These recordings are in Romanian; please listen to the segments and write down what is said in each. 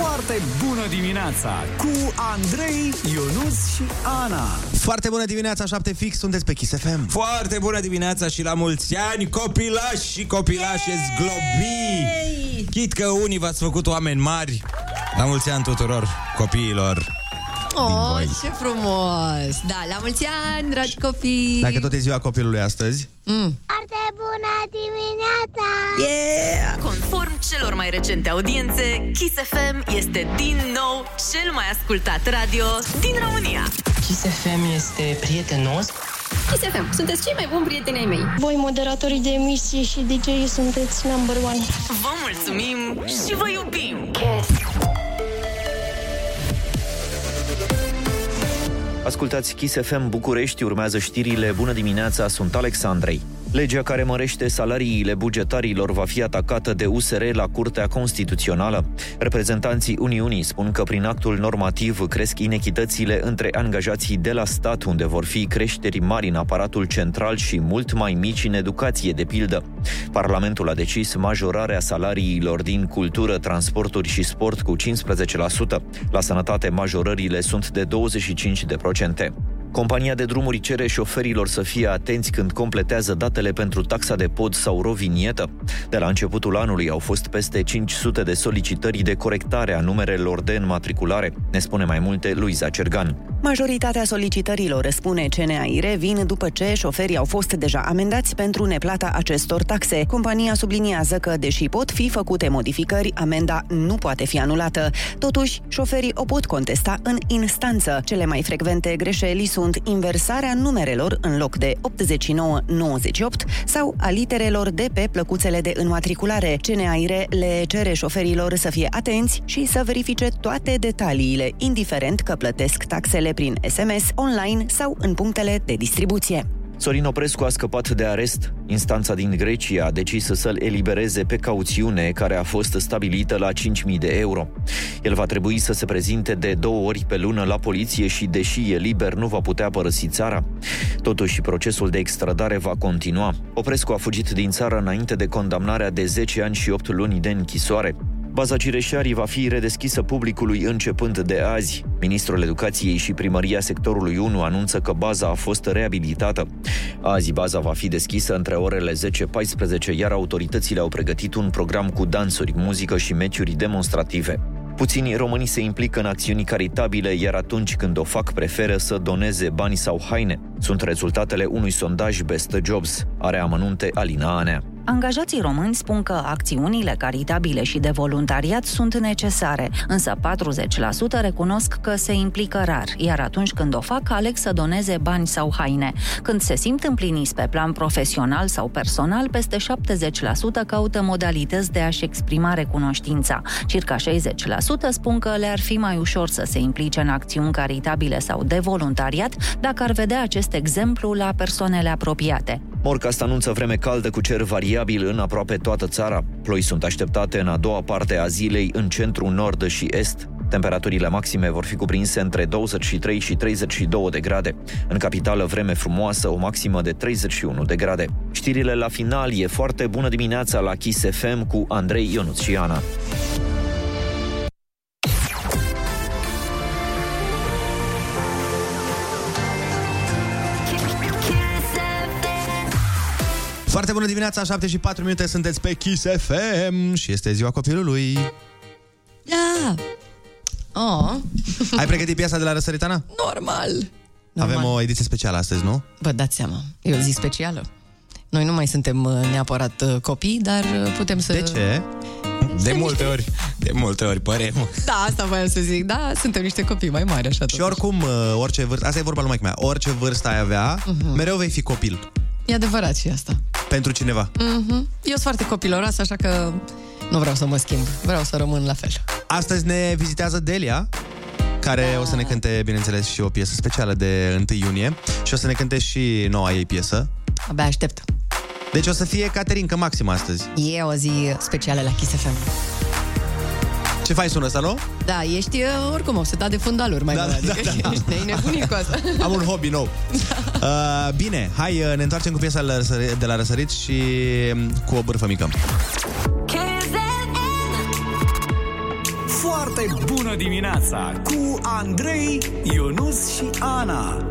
Foarte bună dimineața cu Andrei, Ionus și Ana. Foarte bună dimineața, 7 fix, sunteți pe Kiss FM. Foarte bună dimineața și la mulți ani, copilași și copilașe zglobi! Chit că unii v-ați făcut oameni mari, la mulți ani tuturor copiilor. Oh, voi. ce frumos! Da, la mulți ani, dragi copii! Dacă tot e ziua copilului astăzi, Mm. Foarte bună dimineața! Yeah! Conform celor mai recente audiențe, Kiss FM este din nou cel mai ascultat radio din România. Kiss FM este prietenos. Kiss FM, sunteți cei mai buni prieteni ai mei. Voi, moderatorii de emisie și DJ, sunteți number one. Vă mulțumim și vă iubim! Ascultați Kiss FM București, urmează știrile. Bună dimineața, sunt Alexandrei. Legea care mărește salariile bugetarilor va fi atacată de USR la Curtea Constituțională. Reprezentanții Uniunii spun că prin actul normativ cresc inechitățile între angajații de la stat, unde vor fi creșteri mari în aparatul central și mult mai mici în educație, de pildă. Parlamentul a decis majorarea salariilor din cultură, transporturi și sport cu 15%. La sănătate, majorările sunt de 25%. Compania de drumuri cere șoferilor să fie atenți când completează datele pentru taxa de pod sau rovinietă. De la începutul anului au fost peste 500 de solicitări de corectare a numerelor de înmatriculare. Ne spune mai multe Luiza Cergan. Majoritatea solicitărilor, spune CNAIRE, vin după ce șoferii au fost deja amendați pentru neplata acestor taxe. Compania subliniază că, deși pot fi făcute modificări, amenda nu poate fi anulată. Totuși, șoferii o pot contesta în instanță. Cele mai frecvente greșeli sunt inversarea numerelor în loc de 89-98 sau a literelor de pe plăcuțele de înmatriculare. CNAIRE le cere șoferilor să fie atenți și să verifice toate detaliile, indiferent că plătesc taxele prin SMS, online sau în punctele de distribuție. Sorin Oprescu a scăpat de arest. Instanța din Grecia a decis să-l elibereze pe cauțiune care a fost stabilită la 5.000 de euro. El va trebui să se prezinte de două ori pe lună la poliție și, deși e liber, nu va putea părăsi țara. Totuși, procesul de extradare va continua. Oprescu a fugit din țară înainte de condamnarea de 10 ani și 8 luni de închisoare. Baza Cireșarii va fi redeschisă publicului începând de azi. Ministrul Educației și Primăria Sectorului 1 anunță că baza a fost reabilitată. Azi baza va fi deschisă între orele 10-14, iar autoritățile au pregătit un program cu dansuri, muzică și meciuri demonstrative. Puțini români se implică în acțiuni caritabile, iar atunci când o fac preferă să doneze bani sau haine. Sunt rezultatele unui sondaj Best Jobs. Are amănunte Alina Anea. Angajații români spun că acțiunile caritabile și de voluntariat sunt necesare, însă 40% recunosc că se implică rar, iar atunci când o fac, aleg să doneze bani sau haine. Când se simt împliniți pe plan profesional sau personal, peste 70% caută modalități de a-și exprima recunoștința. Circa 60% spun că le-ar fi mai ușor să se implice în acțiuni caritabile sau de voluntariat dacă ar vedea acest exemplu la persoanele apropiate. Morcast anunță vreme caldă cu cer variabil în aproape toată țara. Ploi sunt așteptate în a doua parte a zilei în centru, nord și est. Temperaturile maxime vor fi cuprinse între 23 și 32 de grade. În capitală vreme frumoasă, o maximă de 31 de grade. Știrile la final e foarte bună dimineața la Kiss FM cu Andrei Ionuț foarte bună dimineața, 7 și 4 minute, sunteți pe Kiss FM și este ziua copilului. Da! Oh. Ai pregătit piesa de la Răsăritana? Normal! Avem o ediție specială astăzi, nu? Vă dați seama, e o zi specială. Noi nu mai suntem uh, neapărat uh, copii, dar uh, putem să... De ce? De multe ori, de multe ori părem. Da, asta voiam să zic. Da, suntem niște copii mai mari, așa Și oricum, orice vârstă, asta e vorba lui mea, orice vârstă ai avea, uh-huh. mereu vei fi copil. E adevărat și asta. Pentru cineva. Uh-huh. Eu sunt foarte copiloroasă, așa că nu vreau să mă schimb. Vreau să rămân la fel. Astăzi ne vizitează Delia, care da. o să ne cânte, bineînțeles, și o piesă specială de 1 iunie și o să ne cânte și noua ei piesă. Abia aștept. Deci o să fie Caterinca maximă astăzi. E o zi specială la Kiss FM. Ce faci, sună asta, nu? Da, ești uh, oricum obsedat de fundaluri mai Da, mult, da, adică da, da. ești nebunit cu asta. Am un hobby nou. Da. Uh, bine, hai, uh, ne întoarcem cu piesa de la răsărit, de la răsărit și um, cu o bârfă mică. foarte bună dimineața cu Andrei, Ionus și Ana.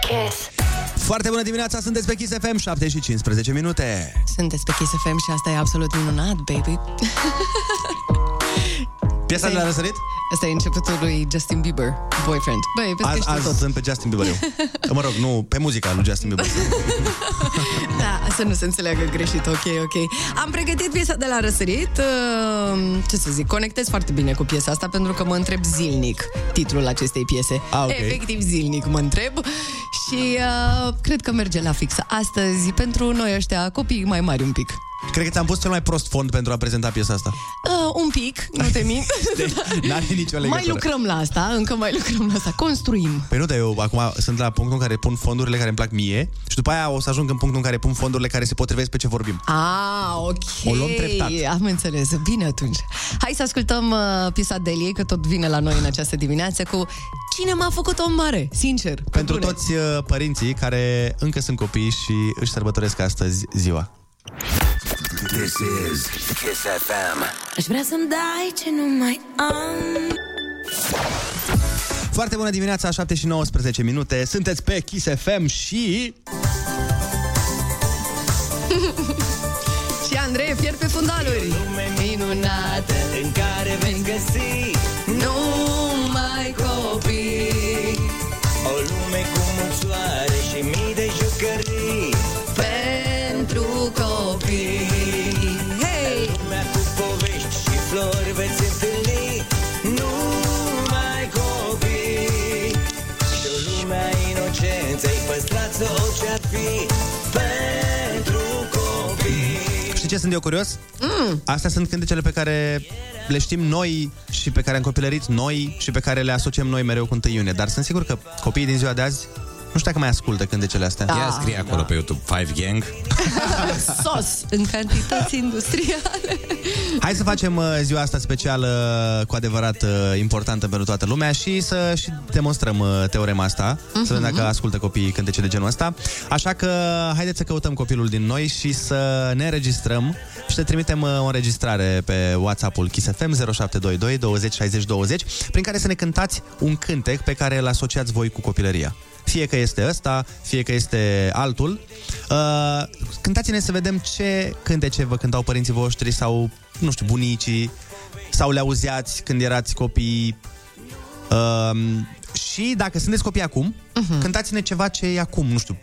Kiss. Foarte bună dimineața, sunteți pe Kiss FM, 7 și 15 minute. Sunteți pe Kiss FM și asta e absolut minunat, baby. Piesa de la răsărit? Asta e începutul lui Justin Bieber, Boyfriend. Băi, vezi că Azi, știu azi tot. sunt pe Justin Bieber eu. Mă rog, nu, pe muzica lui Justin Bieber. Da, să nu se înțeleagă greșit, ok, ok. Am pregătit piesa de la răsărit. uh, Ce să zic, conectez foarte bine cu piesa asta pentru că mă întreb zilnic titlul acestei piese. Ah, ok. Efectiv zilnic mă întreb și uh, cred că merge la fix astăzi pentru noi ăștia copii mai mari un pic. Cred că ți-am pus cel mai prost fond pentru a prezenta piesa asta. Uh, un pic, nu te mint. N-are nicio legătură. mai lucrăm la asta, încă mai lucrăm la asta. Construim. Păi nu, dar eu acum sunt la punctul în care pun fondurile care îmi plac mie și după aia o să ajung în punctul în care pun fondurile care se potrivesc pe ce vorbim. Ah, ok. O luăm treptat. Am înțeles. Bine atunci. Hai să ascultăm uh, piesa Deliei, că tot vine la noi în această dimineață cu Cine m-a făcut om mare? Sincer. pe Pentru bune. toți uh, părinții care încă sunt copii și își sărbătoresc astăzi ziua. This is Kiss FM. Aș vrea să-mi dai ce nu mai am Foarte bună dimineața, 7 și 19 minute. Sunteți pe Kiss FM și... Și Andrei fier pe fundaluri. Minunată în care vei găsi ce sunt eu curios? Mm. Astea sunt cântecele pe care le știm noi și pe care am copilărit noi și pe care le asociem noi mereu cu 1 iunie. Dar sunt sigur că copiii din ziua de azi nu știu dacă mai ascultă cântecele astea. Da. Ia scrie acolo pe YouTube Five Gang. Sos în cantități industriale. Hai să facem uh, ziua asta specială cu adevărat uh, importantă pentru toată lumea și să și demonstrăm uh, teorema asta, uh-huh. să vedem dacă ascultă copiii cântece de genul ăsta. Așa că haideți să căutăm copilul din noi și să ne înregistrăm și să trimitem uh, o înregistrare pe WhatsApp-ul Kiss FM 0722 20 60 20 prin care să ne cântați un cântec pe care îl asociați voi cu copilăria. Fie că este ăsta, fie că este altul. Uh, cântați-ne să vedem ce cântece vă cântau părinții voștri sau, nu știu, bunicii, sau le auzeați când erați copii. Uh, și dacă sunteți copii acum, uh-huh. cântați-ne ceva ce e acum, nu știu.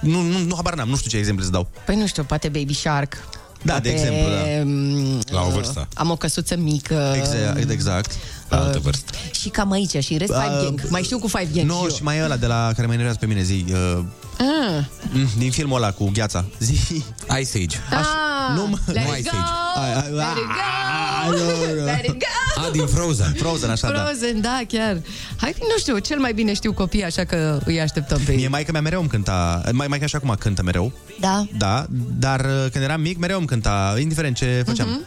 Nu, nu, nu habar n-am, nu știu ce exemple să dau. Păi nu știu, poate Baby Shark. Da, poate, de exemplu, da. mm, La o uh, vârstă. Am o căsuță mică. Exact, exact. La altă vârstă. Și cam aici, și în rest Five Uh, Gang. Mai știu cu Five Gang Nu, și și mai e ăla de la care mă enervează pe mine, zi. Uh, Ah, mm, din filmul ăla cu gheața. Zi. Ice Age. ah, nu, mă- let nu it Ice go, Age. Ai, ai, let it go, let it go. A, din Frozen. Frozen, așa, da. Frozen, da, chiar. Hai, nu știu, cel mai bine știu copii, așa că îi așteptăm pe Mie ei. maica mea mereu îmi cânta, mai, mai așa acum cântă mereu, Da. da, dar uh, când eram mic mereu îmi cânta, indiferent ce făceam. Mhm.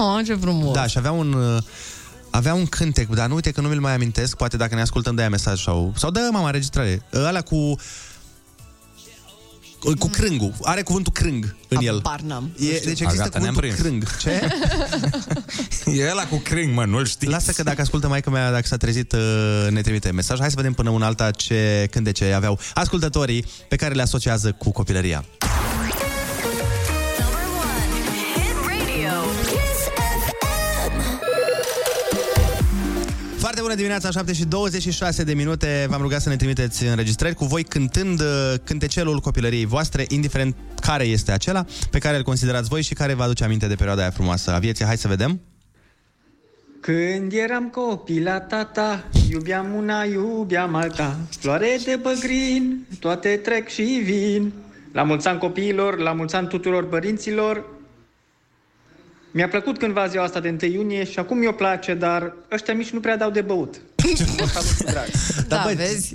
Oh, ce frumos. Da, și avea un uh, avea un cântec, dar nu uite că nu mi-l mai amintesc, poate dacă ne ascultăm de aia mesaj sau sau dă mama înregistrare. Ăla cu cu crângul. Are cuvântul crâng în el. Habar n-am. E, deci există A, gata, ne-am cuvântul prins. crâng. Ce? E ăla cu crâng, mă, nu-l știi. Lasă că dacă ascultă maica mea, dacă s-a trezit, uh, ne trimite mesaj. Hai să vedem până una alta ce cântece aveau ascultătorii pe care le asociază cu copilăria. Bună dimineața, 7 și 26 de minute. V-am rugat să ne trimiteți înregistrări cu voi cântând uh, cântecelul copilăriei voastre, indiferent care este acela, pe care îl considerați voi și care vă aduce aminte de perioada aia frumoasă a vieții. Hai să vedem. Când eram copil la tata, iubeam una, iubeam alta, floare de băgrin, toate trec și vin. La mulți ani copiilor, la mulți ani tuturor părinților. Mi-a plăcut cândva ziua asta de 1 iunie și acum mi-o place, dar ăștia mici nu prea dau de băut. O salut cu drag. Da, băi, vezi?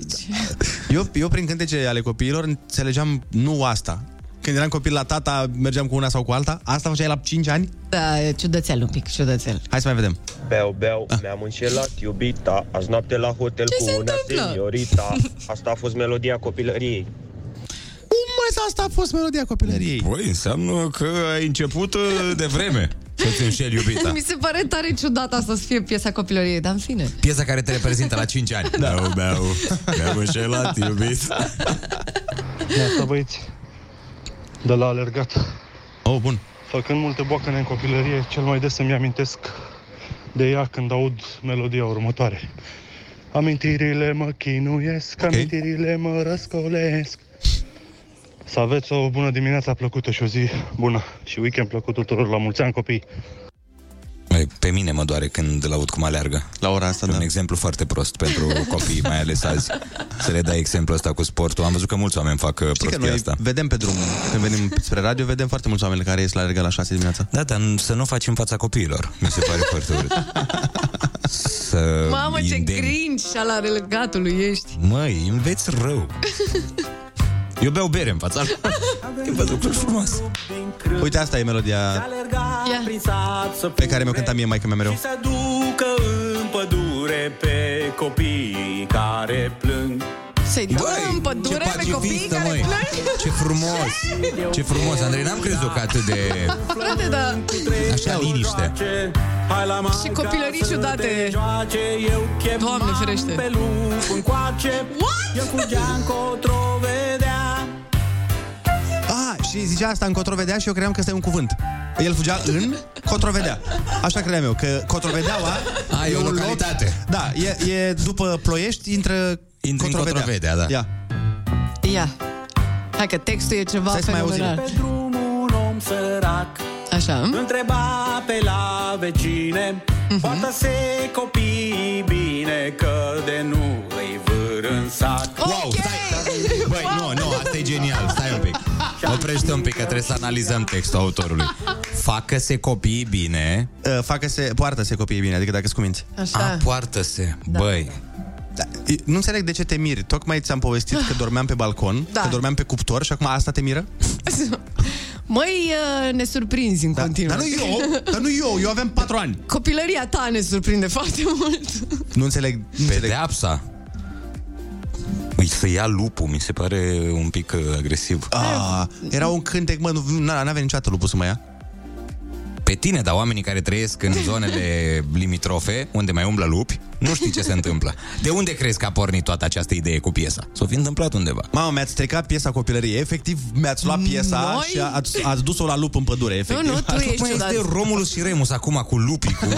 Eu, eu prin cântece ale copiilor înțelegeam nu asta. Când eram copil la tata, mergeam cu una sau cu alta. Asta făceai la 5 ani? Da, e ciudățel un pic, ciudățel. Hai să mai vedem. Beau, beau, ah. mi-am înșelat iubita Azi noapte la hotel Ce cu se una întâmplă? seniorita Asta a fost melodia copilăriei Cum vezi, asta a fost melodia copilăriei. Păi, înseamnă că ai început uh, de vreme să-ți înșeli iubita. Mi se pare tare ciudat asta să fie piesa copilăriei, dar în fine. Piesa care te reprezintă la 5 ani. Da, beau, beau, mi-am înșelat, iubit. Neața, băieți. De la alergat. Oh, bun. Făcând multe boacăne în copilărie, cel mai des îmi amintesc de ea când aud melodia următoare. Amintirile mă chinuiesc, okay. amintirile mă răscolesc. Să aveți o bună dimineață plăcută și o zi bună și weekend plăcut tuturor. La mulți ani, copii! Mai, Pe mine mă doare când îl aud cum aleargă. La ora asta, e da. un exemplu foarte prost pentru copii, mai ales azi. Să le dai exemplu ăsta cu sportul. Am văzut că mulți oameni fac uh, Știi că prostia noi asta. vedem pe drum, când venim spre radio, vedem foarte mulți oameni care ies la alergat la 6 dimineața. Da, dar să nu faci în fața copiilor. Mi se pare foarte urât. Să Mamă, ce îndemn- grinch al relegatului ești. Măi, înveți rău. Eu beau bere în fața lor. Eu văd lucruri frumoase. Uite, asta e melodia Ia. pe care mi-o cânta mie maica mea mereu. Să ducă în pădure pe copiii care plâng Să-i dăm în pădure pe copiii care măi. plâng? Ce frumos! Ce frumos, Andrei, n-am crezut că atât de... Frate, da. Așa liniște. Și copilării ciudate. Doamne ferește. Pe și zicea asta în cotrovedea și eu credeam că ăsta e un cuvânt. El fugea în cotrovedea. Așa credeam eu, că cotrovedeaua A, e o un localitate. Loc, da, e, e după Ploiești, intră Intră în cotrovedea. Cotrovedea, da. Ia. Ia. Hai că textul e ceva Stai să mai auzim. fenomenal. Pe drum un om sărac Așa. Întreba pe la vecine Mhm. Poartă-se copiii bine Că de nu îi vâr în sac Wow, stai! Băi, nu, nu, asta e genial, stai un pic. Oprește un pic, că trebuie să analizăm textul autorului. Facă-se copiii bine. Uh, facă-se, poartă-se copiii bine, adică dacă sunt cuminți. Așa. A, poartă-se. Băi, Da, e- nu înțeleg de ce te miri. Tocmai ți-am povestit că dormeam pe balcon, Da. că dormeam pe cuptor și acum asta te miră? Măi, uh, ne surprinzi în Da, continuu. dar nu eu, dar nu eu, eu aveam patru ani. Copilăria ta ne surprinde foarte mult. Nu înțeleg, nu înțeleg. pedeapsa. Ui, să ia lupul, mi se pare un pic uh, agresiv. Ah, era un cântec, mă, nu n-avea niciodată lupul să mă ia. Pe tine, dar oamenii care trăiesc în zonele limitrofe, unde mai umblă lupi, nu știi ce se întâmplă. De unde crezi că a pornit toată această idee cu piesa? S-o fi întâmplat undeva. Mamă, mi-ați stricat piesa copilăriei. Efectiv, mi-ați luat piesa Noi? și ați, ați dus-o la lup în pădure, efectiv. Nu, nu, tu ești Mai ciudat. este Romulus și Remus acum cu lupii, cu...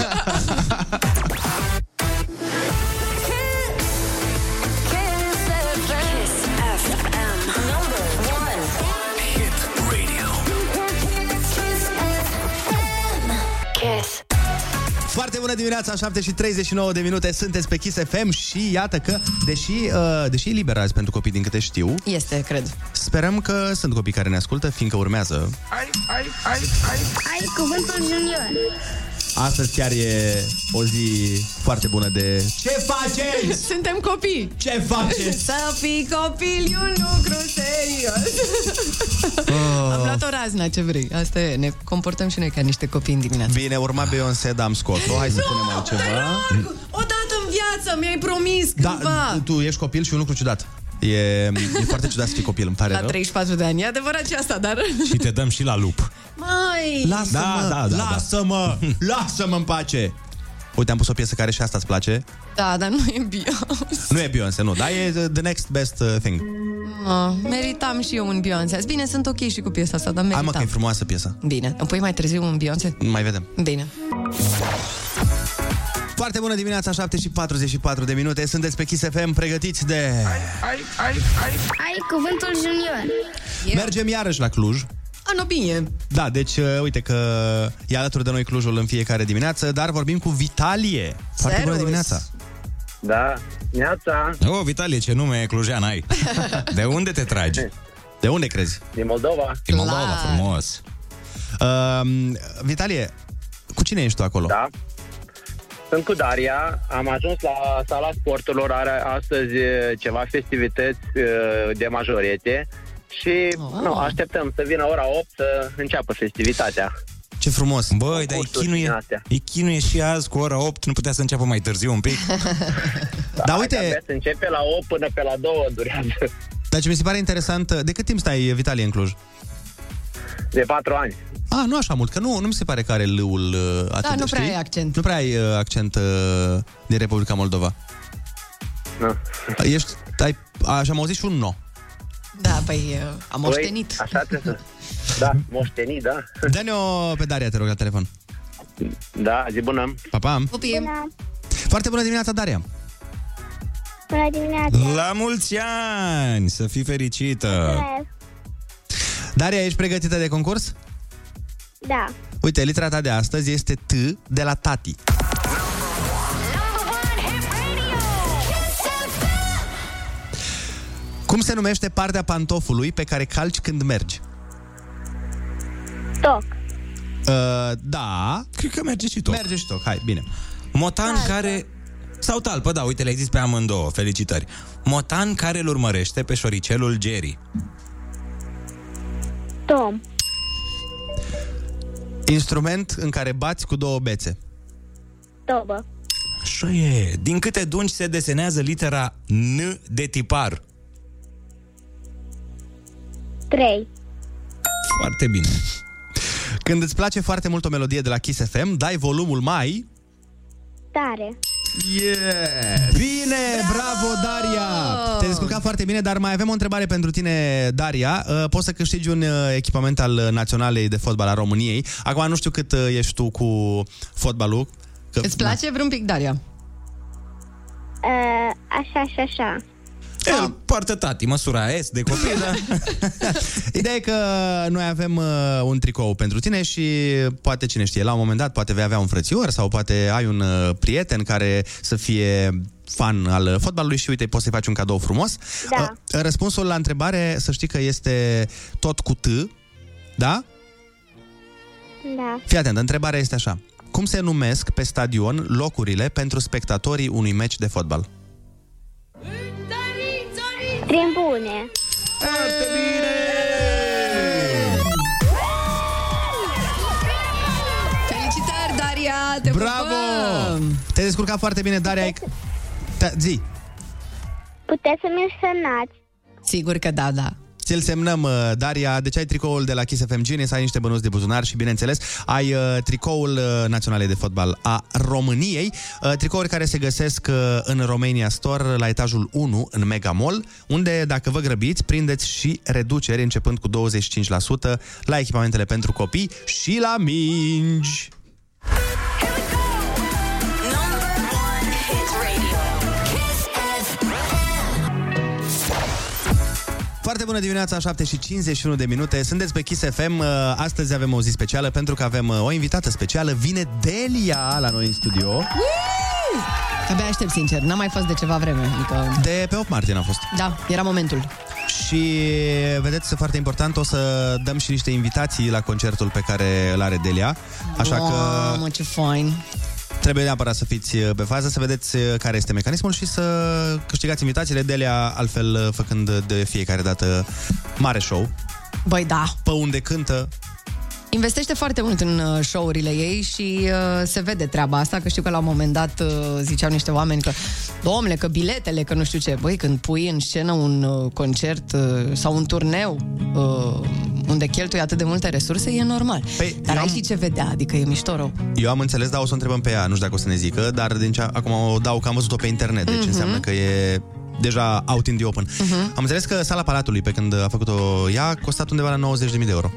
Foarte bună dimineața, 7 și 39 de minute, sunteți pe Kiss FM și iată că, deși, uh, deși e liber azi pentru copii din câte știu, Este, cred. sperăm că sunt copii care ne ascultă, fiindcă urmează. Ai, ai, ai, ai. Ai cuvântul junior. Astăzi chiar e o zi foarte bună de... Ce faceți? Suntem copii. Ce faceți? Să fii copil e un lucru serios. Oh. Am luat o razna, ce vrei. Asta e, ne comportăm și noi ca niște copii în dimineață. Bine, urma Beyoncé, dar am scos-o. Hai să punem altceva. Odată în viață mi-ai promis Da, cândva. tu ești copil și un lucru ciudat. E, e foarte ciudat să fii copil, îmi pare La rău. 34 de ani, e adevărat și asta, dar... și te dăm și la lup. Mai! Lasă-mă, Da, da, da, da. lasă-mă, lasă-mă în pace. Uite, am pus o piesă care și asta îți place. Da, dar nu e Beyoncé. Nu e Beyoncé, nu, dar e the next best uh, thing. Ah, meritam și eu un Beyoncé. azi. Bine, sunt ok și cu piesa asta, dar Hai mă, că e meritam. frumoasă piesa. Bine, îmi pui mai târziu un Beyoncé? Mai vedem. Bine. Foarte bună dimineața, 7 și 44 de minute. Sunteți pe Kiss FM, pregătiți de... Ai, ai, ai. Ai cuvântul junior. Mergem iarăși la Cluj. A, nu bine. Da, deci uh, uite că e alături de noi Clujul în fiecare dimineață, dar vorbim cu Vitalie. Foarte bună Servus. dimineața. Da, neața, Oh, Vitalie, ce nume clujean ai. De unde te tragi? De unde crezi? din Moldova. Din Moldova, Clar. frumos. Uh, Vitalie, cu cine ești tu acolo? Da. Sunt cu Daria, am ajuns la sala sporturilor, are astăzi e, ceva festivități e, de majorete și Oh. nu, așteptăm să vină ora 8 să înceapă festivitatea. Ce frumos. Băi, dar e Cursuri din chinuie, astea. e chinuie și azi cu ora 8, nu putea să înceapă mai târziu un pic? Dar Hai uite- că abia se începe la 8 până pe la 2 durează. Dar ce mi se pare interesant, de cât timp stai, Vitalie, în Cluj? De patru ani. A, nu așa mult, că nu, nu mi se pare că are lâul uh, atât Da, nu știi? prea ai accent. Nu prea ai uh, accent uh, din Republica Moldova. Nu. Ești, ai, așa am auzit și un no. Da, păi uh, am moștenit. Păi, așa trebuie să... Da, moștenit, da. Dă-ne-o pe Daria, te rog, la telefon. Da, zi bună. Pa, pa. Pupim. Foarte bună dimineața, Daria. Bună dimineața! La mulți ani! Să fii fericită! Daria, ești pregătită de concurs? Da. Uite, litera ta de astăzi este T de la tati. Cum se numește partea pantofului pe care calci când mergi? Toc. Uh, da. Cred că merge și toc. Merge și toc, hai, bine. Motan care... Sau talpă, da, uite, le-ai zis pe amândouă, felicitări. Motan care îl urmărește pe șoricelul Jerry. Tom. Instrument în care bați cu două bețe. Tobă. Așa e. Din câte dungi se desenează litera N de tipar? 3. Foarte bine. Când îți place foarte mult o melodie de la Kiss FM, dai volumul mai... Tare. Yeah! Bine, bravo, Daria! Te-ai descurcat foarte bine, dar mai avem o întrebare pentru tine, Daria. Uh, Poți să câștigi un uh, echipament al uh, Naționalei de Fotbal a României. Acum nu știu cât uh, ești tu cu fotbalul. Că, Îți place vreun pic, Daria? Uh, așa și așa. El poartă tati, măsura S de copil, da? Ideea e că noi avem uh, un tricou pentru tine și poate, cine știe, la un moment dat poate vei avea un frățior sau poate ai un uh, prieten care să fie fan al fotbalului și uite, poți să-i faci un cadou frumos. Da. Uh, Răspunsul la întrebare, să știi că este tot cu T, da? Da. Fii atent, întrebarea este așa. Cum se numesc pe stadion locurile pentru spectatorii unui meci de fotbal? Tribune. Foarte bine! Felicitări, Daria! Te Bravo! pupăm! Te-ai descurcat foarte bine, Daria. Ai... Da, zi, Puteți să-mi semnați. Sigur că da, da. Ți-l semnăm, uh, Daria. Deci ai tricoul de la Kiss FM Genius, ai niște bănuți de buzunar și, bineînțeles, ai uh, tricoul uh, Naționalei de Fotbal a României. Uh, tricouri care se găsesc uh, în Romania Store la etajul 1 în Mega Mall, unde, dacă vă grăbiți, prindeți și reduceri începând cu 25% la echipamentele pentru copii și la mingi. Foarte bună dimineața, 7 și 51 de minute. Sunteți pe Kiss FM. Uh, Astăzi avem o zi specială pentru că avem uh, o invitată specială. Vine Delia la noi în studio. Abia aștept, sincer. N-am mai fost de ceva vreme. Adică... De pe 8 martie n-a fost. Da, era momentul. Și vedeți, foarte important, o să dăm și niște invitații la concertul pe care îl are Delia. Așa că Mamă, ce fain. Trebuie neapărat să fiți uh, pe fază, să vedeți uh, care este mecanismul și să câștigați invitațiile. Delia, altfel, uh, făcând de fiecare dată mare show. Băi, da. Pe unde cântă, Investește foarte mult în uh, show-urile ei și uh, se vede treaba asta, că știu că la un moment dat uh, ziceau niște oameni că, domnule, că biletele, că nu știu ce. Băi, când pui în scenă un uh, concert uh, sau un turneu uh, unde cheltui atât de multe resurse, e normal. Păi, Dar eu ai am- și ce vedea, adică e mișto rău. Eu am înțeles, dar o să o întrebăm pe ea, nu știu dacă o să ne zică, dar din ce, acum o dau că am văzut-o pe internet, deci Mhm. înseamnă că e deja out in the open. Mhm. Am înțeles că sala Palatului, pe când a făcut-o ea, a costat undeva la 90.000 de euro.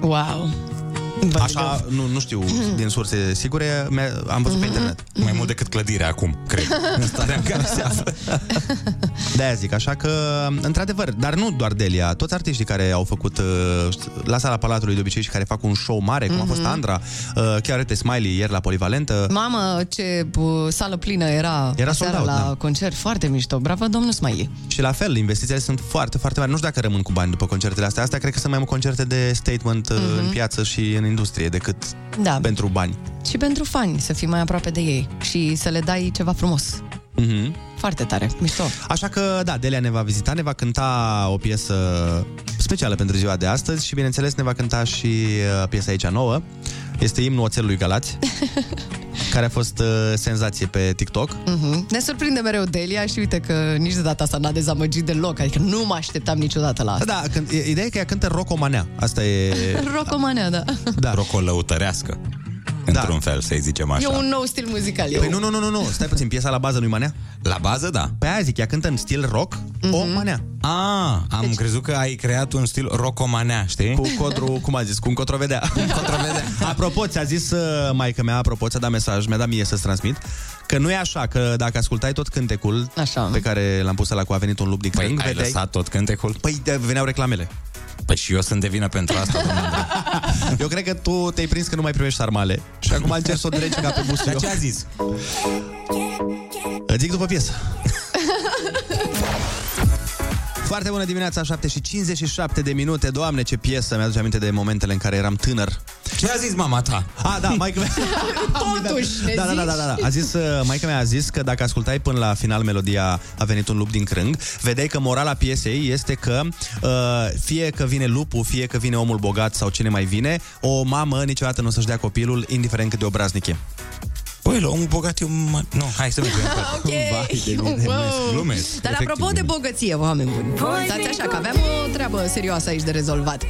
Wow. Bă, Așa, nu, nu știu din surse sigure, mi-a- am văzut pe internet. Mai mult decât clădirea acum, cred. În starea în care se află. De-aia zic, așa că, într-adevăr, dar nu doar Delia, toți artiștii care au făcut uh, la sala Palatului de obicei și care fac un show mare, cum a fost Mhm. Andra, uh, chiar uite Smiley ieri la Polivalentă. Mamă, ce uh, sală plină era, Era aseară sold out, la da. concert. Foarte mișto. Bravo, domnul Smiley. Și la fel, investițiile sunt foarte, foarte mari. Nu știu dacă rămân cu bani după concertele astea. Astea cred că sunt mai mult concerte de statement mm-hmm. în piață și în industrie decât Da. pentru bani. Și pentru fani, să fii mai aproape de ei și să le dai ceva frumos. Mm-hmm. Foarte tare, mișto. Așa că, da, Delia ne va vizita, ne va cânta o piesă specială pentru ziua de astăzi și, bineînțeles, ne va cânta și uh, piesa aici nouă. Este imnul Oțelului Galați, care a fost uh, senzație pe TikTok. Mhm. Ne surprinde mereu Delia și uite că nici de data asta n-a dezamăgit deloc, adică nu mă așteptam niciodată la asta. Da, când, e- ideea e că ea cântă rocomanea. Asta e... Rocomanea, da. Da. Rocolăutărească. Într-un fel, să-i zicem așa. E un nou stil muzical. Păi nu, nu, nu, nu, nu, stai puțin, piesa la bază nu-i manea? La bază, da. Pe aia zic, ea cântă în stil rock, Mhm. o manea. Ah, am deci... crezut că ai creat un stil rocomanea, știi? Cu codru, cum a zis, cu un cotrovedea. cotrovedea. apropo, ți-a zis uh, maica mea, apropo, ți-a dat mesaj, mi-a dat mie să-ți transmit, că nu e așa, că dacă ascultai tot cântecul așa. pe care l-am pus la cu a venit un lup din Păi crâng, ai vedeai... lăsat tot cântecul? Păi de, veneau reclamele. Păi și eu sunt de vină pentru asta, domnule. Eu cred că tu te-ai prins că nu mai primești sarmale și acum încerci să o dregi ca pe bustiu. Dar ce a zis? Îți zic după piesă. Foarte bună dimineața, 7 și 57 de minute. Doamne, ce piesă, mi-aduce aminte de momentele în care eram tânăr. Ce a zis mama ta? A, da, maică mea. Totuși, ne Da, da, da, da, da, da. A zis, uh, maica mea a zis că dacă ascultai până la final melodia A venit un lup din crâng, vedeai că morala piesei este că uh, fie că vine lupul, fie că vine omul bogat sau cine mai vine, o mamă niciodată nu o să-și dea copilul, indiferent cât de obraznic e. Păi, la omul bogat eu... Mă... Nu, hai să mergem. Ok. Vai de mine, glumesc, glumesc. Dar Efectiv, apropo de glumesc. bogăție, oameni buni, stați așa că aveam o treabă serioasă aici de rezolvat.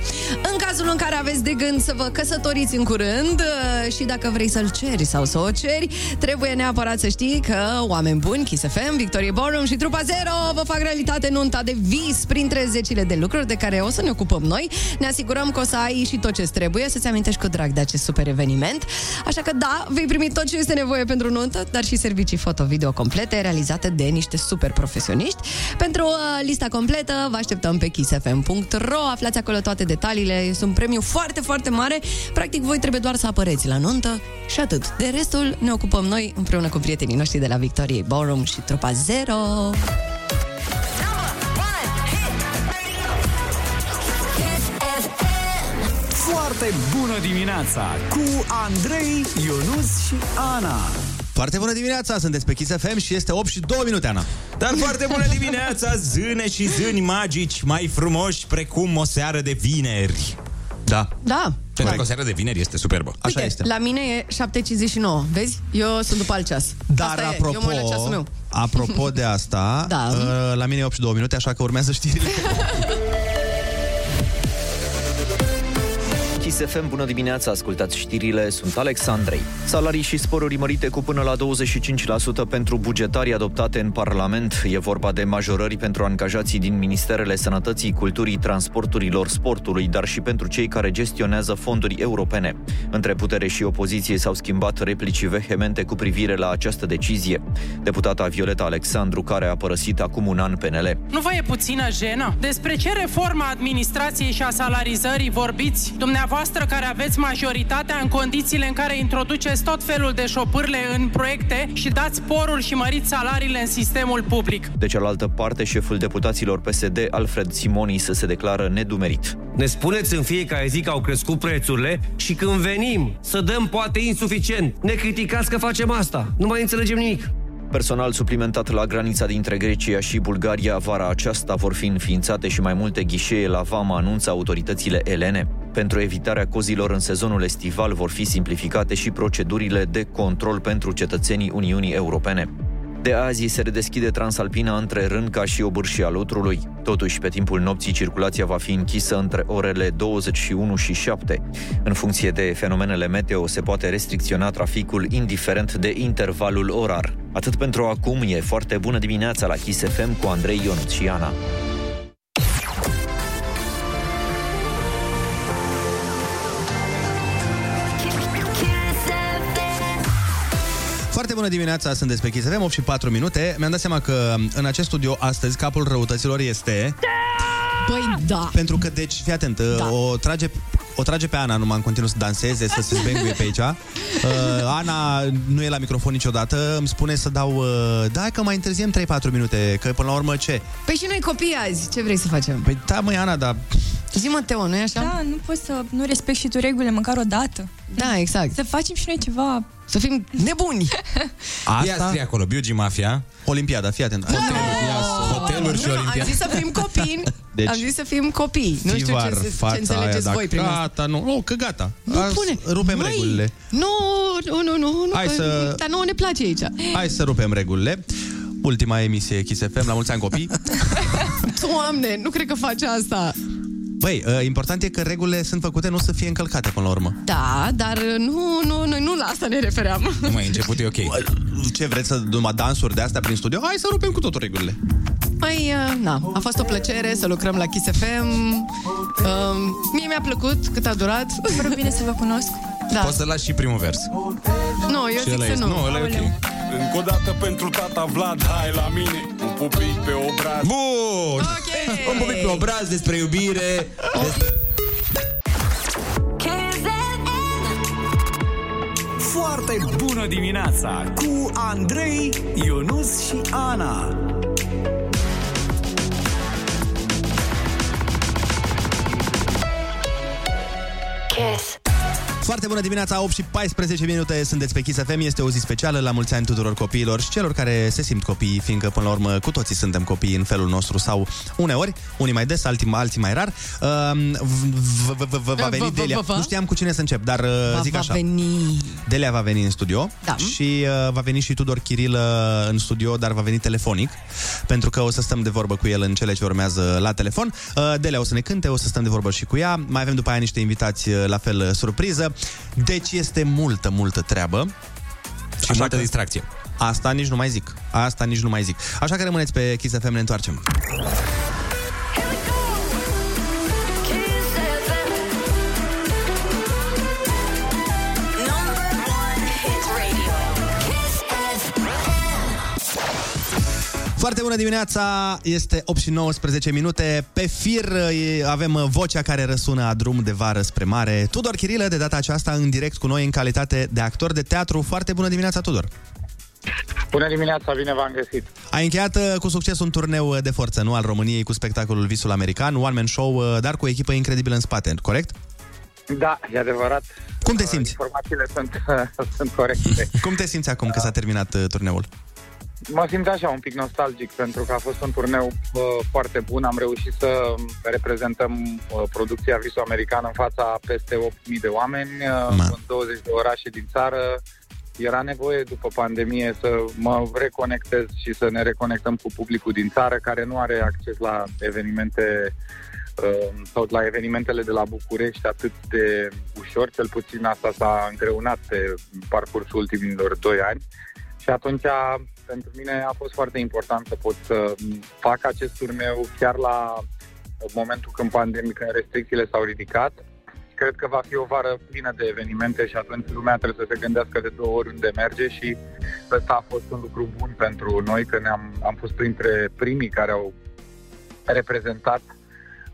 În cazul în care aveți de gând să vă căsătoriți în curând uh, și dacă vrei să-l ceri sau să o ceri, trebuie neapărat să știi că oameni buni, Kiss FM, Victorie Ballroom și Trupa Zero vă fac realitate nunta de vis printre zecile de lucruri de care o să ne ocupăm noi. Ne asigurăm că o să ai și tot ce trebuie, să-ți amintești cu drag de acest super eveniment. Așa că da, vei primi tot ce este nevoie pentru nuntă, dar și servicii foto-video complete realizate de niște super profesioniști. Pentru uh, lista completă vă așteptăm pe kissfm.ro, aflați acolo toate detaliile, este un premiu foarte, foarte mare. Practic voi trebuie doar să apăreți la nuntă și atât. De restul ne ocupăm noi împreună cu prietenii noștri de la Victoriei Ballroom și Trupa Zero. Foarte bună dimineața cu Andrei, Ionus și Ana. Foarte bună dimineața, sunteți pe Kiss FM și este 8 și 2 minute, Ana. Dar foarte bună dimineața, zâne și zâni magici, mai frumoși precum o seară de vineri. Da. Da. Pentru că o seară de vineri este superbă. Așa Uite, este. la mine e 7.59, vezi? Eu sunt după alt ceas. Dar Asta apropo, e, eu mă uit la ceasul meu. apropo de asta, Da. uh, la mine e 8 și 2 minute, așa că urmează știrile. Kiss FM, bună dimineața, ascultați știrile, sunt Alexandrei. Salarii și sporuri mărite cu până la 25% pentru bugetarii adoptate în Parlament. E vorba de majorări pentru angajații din Ministerele Sănătății, Culturii, Transporturilor, Sportului, dar și pentru cei care gestionează fonduri europene. Între putere și opoziție s-au schimbat replici vehemente cu privire la această decizie. Deputata Violeta Alexandru, care a părăsit acum un an PNL, Nu vă e puțină jenă? Despre ce reforma administrației și a salarizării vorbiți dumneavoastră care aveți majoritatea în condițiile în care introduceți tot felul de șopârle în proiecte și dați sporuri și măriți salariile în sistemul public? De cealaltă parte, șeful deputaților PSD, Alfred Simoni, să se declară nedumerit. Ne spuneți în fiecare zi că au crescut prețurile și când venim să dăm poate insuficient, ne criticați că facem asta. Nu mai înțelegem nimic. Personal suplimentat la granița dintre Grecia și Bulgaria, vara aceasta vor fi înființate și mai multe ghișee la vama, anunță autoritățile elene. Pentru evitarea cozilor în sezonul estival vor fi simplificate și procedurile de control pentru cetățenii Uniunii Europene. De azi se redeschide Transalpina între Rânca și Obârșia Lutrului. Totuși, pe timpul nopții, circulația va fi închisă între orele 21 și 7. În funcție de fenomenele meteo, se poate restricționa traficul indiferent de intervalul orar. Atât pentru acum, e foarte bună dimineața la Kiss FM cu Andrei Ionut și Ana. Bună dimineața, sunteți pe Kiss FM, 8 și 4 minute. Mi-am dat seama că în acest studio astăzi capul răutăților este... Băi, da. Pentru că, deci, fii atent, da. o trage o trage pe Ana numai în continuu să danseze, să se zbenguie pe aici. Uh, Ana nu e la microfon niciodată, îmi spune să dau... Uh, da, că mai întârziem 3-4 minute, că până la urmă ce? Păi și noi copii azi, ce vrei să facem? Păi da, măi, Ana, dar... Zi mă, Teo, nu e așa? Da, nu poți să nu respecti și tu regulile măcar o dată. Da, exact. Să facem și noi ceva... Să fim nebuni. Asta... Ia scrie acolo, Biugi Mafia. Olimpiada, fii atent. Hoteluri și Nu, nu, Olimpiada. am zis să fim copii. Deci, am zis să fim copii. Nu știu ce, Fivar, ce fața înțelegeți aia, voi da, prin asta. Gata, nu, nu, că gata. Nu Azi pune. Rupem Măi, regulile. Nu nu, nu, nu, nu, Hai să- dar nouă ne place aici. Hai să rupem regulile. Ultima emisie Kiss FM, la mulți ani copii. Doamne, nu cred că face asta. Băi, uh, important e că regulile sunt făcute nu să fie încălcate până la urmă. Da, dar nu, nu, noi nu la asta ne refeream. Nu mai început, e ok. Ce vreți să numai dansuri de astea prin studio? Hai să rupem cu totul regulile. Mai, uh, na, a fost o plăcere să lucrăm la Kiss FM. Um, mie mi-a plăcut cât a durat. Pare bine să vă cunosc. Da. Poți să lași și primul vers. Nu, eu Și zic ăla să e- nu. nu, ăla e ok. Aoleu. Încă o dată pentru tata Vlad, hai la mine Un pupic pe obraz Bun! Ok. Un pupic pe obraz despre iubire. Despre... Foarte bună dimineața cu Andrei, Ionus și Ana. Kiss. Foarte bună dimineața, 8 și 14 minute, sunteți pe Kiss FM, este o zi specială, la mulți ani tuturor copiilor și celor care se simt copii, fiindcă până la urmă cu toții suntem copii în felul nostru sau uneori, unii mai des, alții, alții mai rar. Um, v- v- v- v- Va veni V- v- Delia. v- v- Nu știam cu cine să încep, dar uh, Va, zic va așa. veni. Delia va veni în studio Da. și uh, va veni și Tudor Chirilă în studio, dar va veni telefonic, pentru că o să stăm de vorbă cu el în cele ce urmează la telefon. Uh, Delia o să ne cânte, o să stăm de vorbă și cu ea. Mai avem după aia niște invitați uh, la fel uh, surpriză. Deci este multă, multă treabă. Și multă distracție. Asta nici nu mai zic. Asta nici nu mai zic. Așa că rămâneți pe Kiss FM, ne întoarcem. Foarte bună dimineața, este 8 și 19 minute. Pe fir e, avem vocea care răsună a drum de vară spre mare. Tudor Chirilă, de data aceasta în direct cu noi în calitate de actor de teatru. Foarte bună dimineața, Tudor! Bună dimineața, bine v-am găsit. Ai încheiat uh, cu succes un turneu uh, de forță, nu, al României cu spectacolul Visul American, one man show, uh, dar cu o echipă incredibilă în spate, corect? Da, e adevărat. Cum te simți? Informațiile sunt, sunt corecte. Cum te simți acum că s-a terminat uh, turneul? Mă simt așa un pic nostalgic pentru că a fost un turneu uh, foarte bun. Am reușit să reprezentăm uh, producția Visul American în fața peste 8.000 de oameni uh, în 20 de orașe din țară. Era nevoie după pandemie să mă reconectez și să ne reconectăm cu publicul din țară care nu are acces la evenimente uh, sau la evenimentele de la București atât de ușor, cel puțin asta s-a îngreunat pe parcursul ultimilor doi ani. Și atunci, pentru mine a fost foarte important să pot să fac acest turneu chiar la momentul când pandemie, când restricțiile s-au ridicat. Cred că va fi o vară plină de evenimente și atunci lumea trebuie să se gândească de două ori unde merge și ăsta a fost un lucru bun pentru noi, că ne-am am fost printre primii care au reprezentat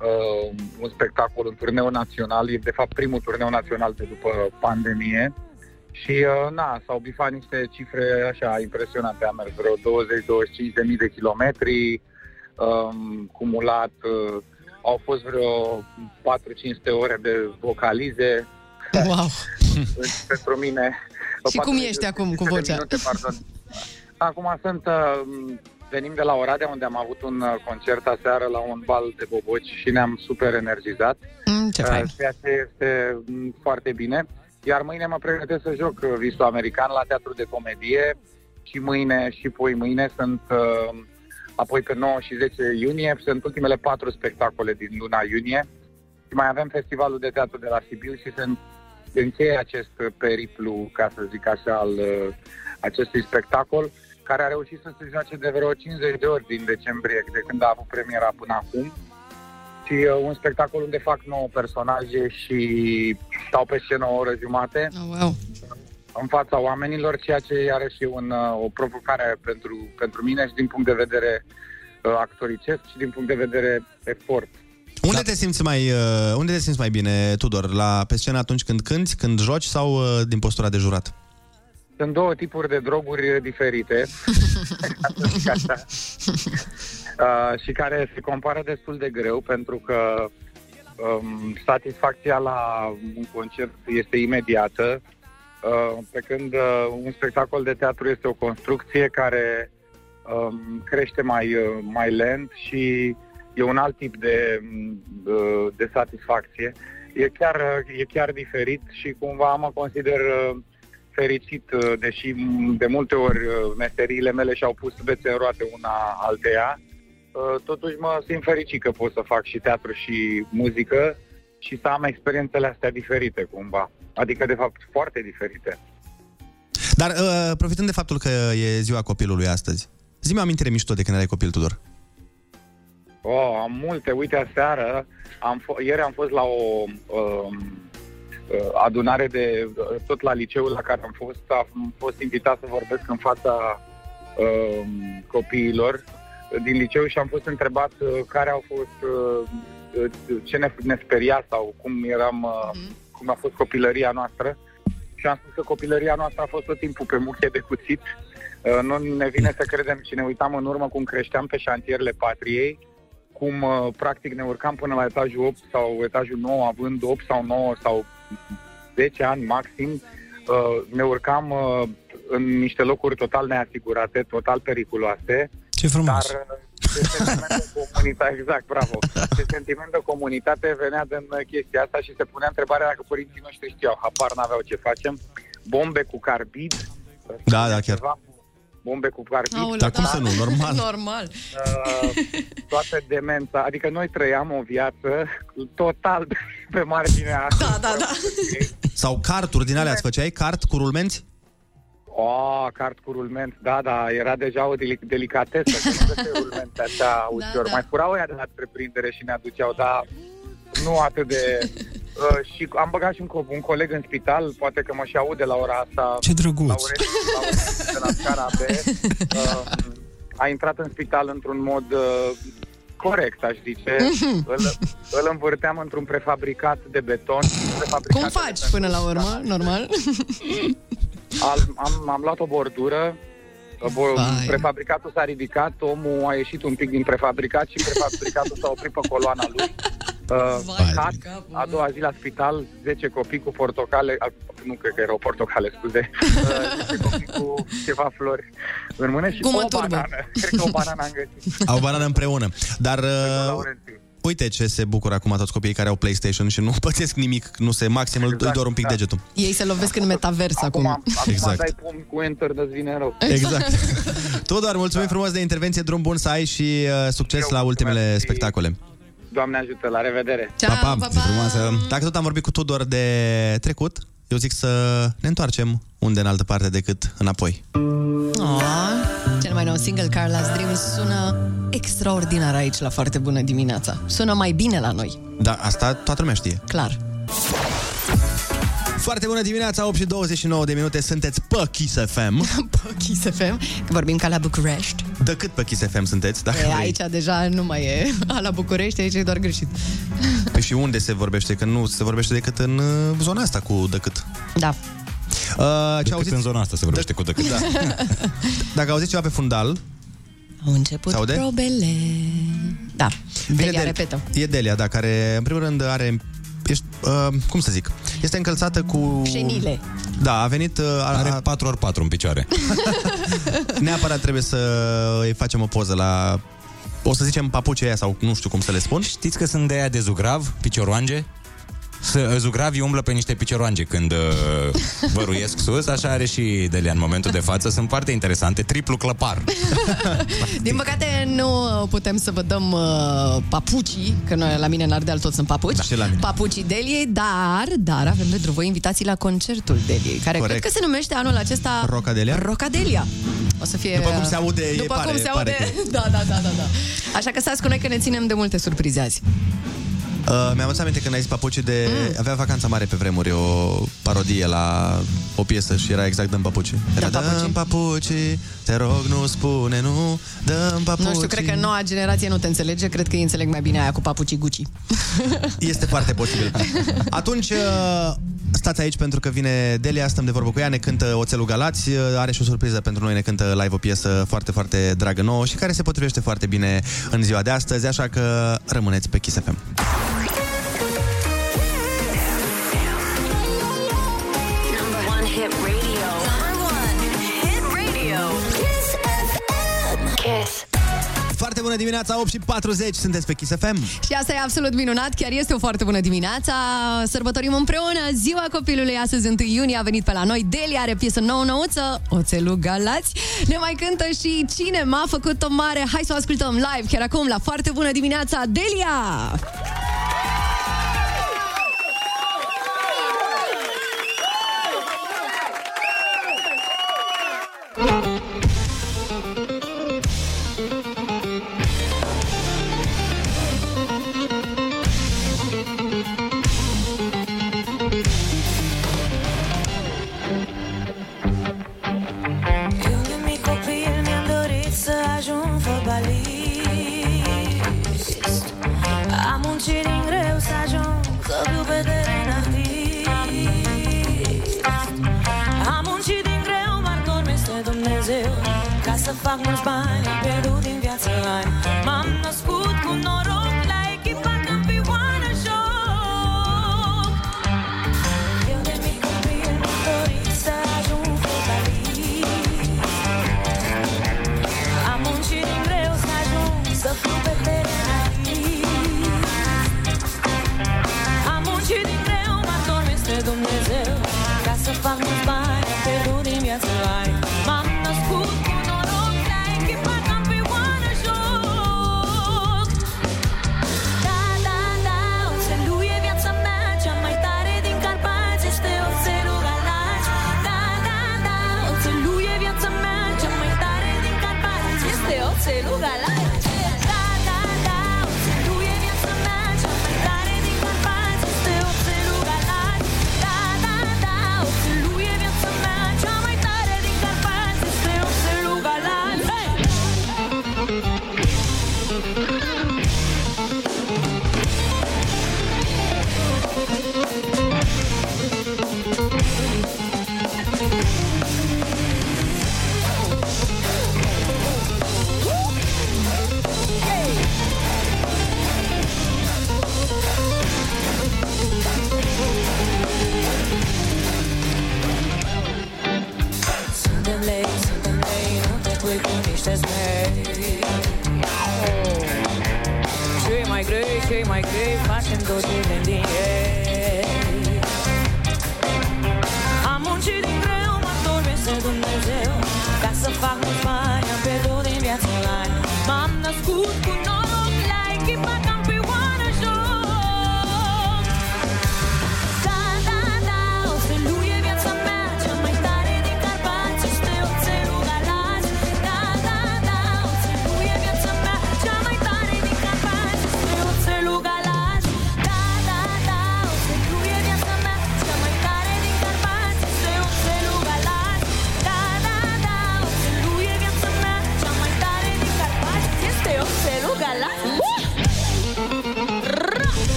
uh, un spectacol, un turneu național. E de fapt primul turneu național de după pandemie. Și, uh, na, s-au bifat niște cifre așa impresionante. Am mers vreo 20-25 de mii de kilometri um, cumulat. Uh, au fost vreo 4-500 ore de vocalize. Wow! Pentru mine... Și cum ești acum cu vocea? Minute, pardon. Acum sunt... Uh, venim de la Oradea, unde am avut un uh, concert aseară la un bal de boboci și ne-am super energizat. Mm, ce fain. Uh, ceea ce este mm, foarte bine. Iar mâine mă pregătesc să joc uh, Visul American la Teatru de Comedie și mâine și poi mâine sunt uh, apoi pe 9 și 10 iunie sunt ultimele patru spectacole din luna iunie și mai avem festivalul de teatru de la Sibiu și sunt încheie acest periplu, ca să zic așa, al uh, acestui spectacol care a reușit să se joace de vreo 50 de ori din decembrie, de când a avut premiera până acum. Și uh, un spectacol unde fac 9 personaje și stau pe scenă o oră jumate Oh, wow. în fața oamenilor, ceea ce e iarăși un, uh, o provocare pentru, pentru mine și din punct de vedere uh, actoricesc și din punct de vedere efort. Unde te simți mai uh, unde te simți mai bine, Tudor? La pe scenă atunci când cânti, când joci sau uh, din postura de jurat? Sunt două tipuri de droguri diferite, ca să zic așa, uh, și care se compară destul de greu, pentru că um, satisfacția la un concert este imediată, uh, pe când uh, un spectacol de teatru este o construcție care um, crește mai, uh, mai lent și e un alt tip de, uh, de satisfacție. E chiar, uh, e chiar diferit și cumva mă consider uh, fericit, uh, deși m, de multe ori uh, meseriile mele și-au pus bețe în roate una alteia. Uh, Totuși mă simt fericit că pot să fac și teatru și muzică și să am experiențele astea diferite cumva. Adică, de fapt, foarte diferite. Dar uh, profitând de faptul că e ziua copilului astăzi, zi-mi o amintire mișto de când erai copil, Tudor. Oh, am multe. Uite, aseară, am f- ieri am fost la o um, uh, adunare de, tot la liceul la care am fost, am fost invitat să vorbesc în fața um, copiilor din liceu și am fost întrebat uh, care au fost, uh, uh, ce ne, ne speria sau cum eram, uh, cum a fost copilăria noastră. Și am spus că copilăria noastră a fost tot timpul pe muche de cuțit. Uh, Nu ne vine să credem și ne uitam în urmă cum creșteam pe șantierele patriei, cum uh, practic ne urcam până la etajul 8 sau etajul 9, având 8 sau 9 sau 10 ani maxim, uh, ne urcam uh, în niște locuri total neasigurate, total periculoase. Ce frumos! Dar uh, de sentiment de comunitate, exact, bravo. De sentiment de comunitate venea din uh, chestia asta și se punea întrebarea dacă părinții noștri știau, habar n-aveau ce facem. Bombe cu carbid, Da, da, chiar. ceva, bombe cu carbid. Aoleu, Dar cum da. să nu? Normal. Normal. Uh, toată demența, adică noi trăiam o viață total pe marginea Da, da, da. Sau carturi din alea îți făceai? Cart cu rulmenți? Oh, cart cu rulment, da, da, era deja o delic- delicatesă, că nu găseai rulmente așa ușor. da. Mai furau ea de la întreprindere și ne aduceau, dar nu atât de... Uh, și am băgat și un, co- un coleg în spital, poate că mă și aude la ora asta. Ce drăguț! Laurențiu, Laurențiu de la scara B. Uh, a intrat în spital într-un mod uh, corect, aș zice. îl, îl învârteam într-un prefabricat de beton. Cum faci până la urmă? Normal? Al, am, am luat o bordură, bo, prefabricatul s-a ridicat, omul a ieșit un pic din prefabricat și prefabricatul s-a oprit pe coloana lui. Uh, cat, a doua zi la spital, 10 copii cu portocale, a, nu cred că erau portocale, scuze, uh, 10 copii cu ceva flori în mână și Cum mă o turbă. banană. Cred că o banană am găsit. Au banană împreună. Dar uh, uite ce se bucură acum toți copiii care au PlayStation și nu pățesc nimic, nu se maxim, exact, îi doar un pic da. degetul. Ei se lovesc în metavers acum. Acum Exact. dai pumn cu enter, de vine rău. Exact. Tudor, mulțumim frumos de intervenție, drum bun să ai și uh, succes la ultimele spectacole. Doamne ajută, la revedere! pa, pa, pa, pa. frumoasă. Dacă tot am vorbit cu Tudor de trecut, eu zic să ne întoarcem unde în altă parte decât înapoi. Oh, cel mai nou single, Carla's Dreams, sună extraordinar aici la foarte bună dimineața. Sună mai bine la noi, Da, asta toată lumea știe. clar. Foarte bună dimineața, 8 și 29 de minute, sunteți pe Kiss FM. Pe Kiss FM, că vorbim ca la București. De cât pe Kiss FM sunteți? Dacă E, vrei. aici deja nu mai e. A, la București, aici e doar greșit. Păi și unde se vorbește? Că nu se vorbește decât în uh, zona asta cu decât. Da. Uh, ce Decât auziți? în zona asta se vorbește cu decât. Da. Dacă auziți ceva pe fundal, Au început S-aude? probele. Da, Delia, repetă. E Delia, da, care în primul rând are ești, uh, cum să zic, este încălțată cu... Șenile. Da, a venit... Uh, a, Are 4x4 în picioare. neapărat trebuie să îi facem o poză la... O să zicem papucii aia sau nu știu cum să le spun. Știți că sunt de aia de zugrav, picioroange? Să, zugravii umblă pe niște picioroange când uh, văruiesc sus, așa are și Delia în momentul de față. Sunt foarte interesante, triplu clăpar. Din păcate nu putem să vă dăm uh, papucii, că noi la mine în Ardeal toți sunt papuci. Da, și la mine. Papucii Deliei, dar, dar avem pentru voi invitații la concertul Deliei, care Corect. cred că se numește anul acesta Rocadelia? Rocadelia. O să fie... După cum se aude, e După pare- cum se pare aude... Da, da, da, da, da. Așa că stați cu noi că ne ținem de multe surprize azi. Uh, mi-am adus aminte când ai zis papucii de... Mm. Avea vacanța mare pe vremuri, o parodie la o piesă și era exact Dăm papucii. Era Dăm papucii. Dăm papucii, te rog nu spune nu, dăm papucii. Nu știu, cred că noua generație nu te înțelege, cred că ei înțeleg mai bine aia cu papucii Gucci. Este foarte posibil. Atunci, uh, stați aici pentru că vine Delia, stăm de vorbă cu ea, ne cântă Oțelul Galați, uh, are și o surpriză pentru noi, ne cântă live o piesă foarte, foarte dragă nouă și care se potrivește foarte bine în ziua de astăzi, așa că rămâneți pe Kiss FM. Foarte Foarte bună dimineața, 8 și 40, sunteți pe Kiss FM. Și asta e absolut minunat, chiar este o foarte bună dimineața. Sărbătorim împreună ziua copilului, astăzi 1 iunie a venit pe la noi. Delia are piesă nouă nouță, Oțelul Galați. Ne mai cântă și cine m-a făcut o mare. Hai să o ascultăm live chiar acum la foarte bună dimineața, Delia! Pui cu niște zmei Ce mai grei, ce mai grei, facem tot ce vrem din ei. Am muncit din greu, mă dormese Dumnezeu Ca să fac mulți bani, am pierdut din viață ani M-am născut cu noroc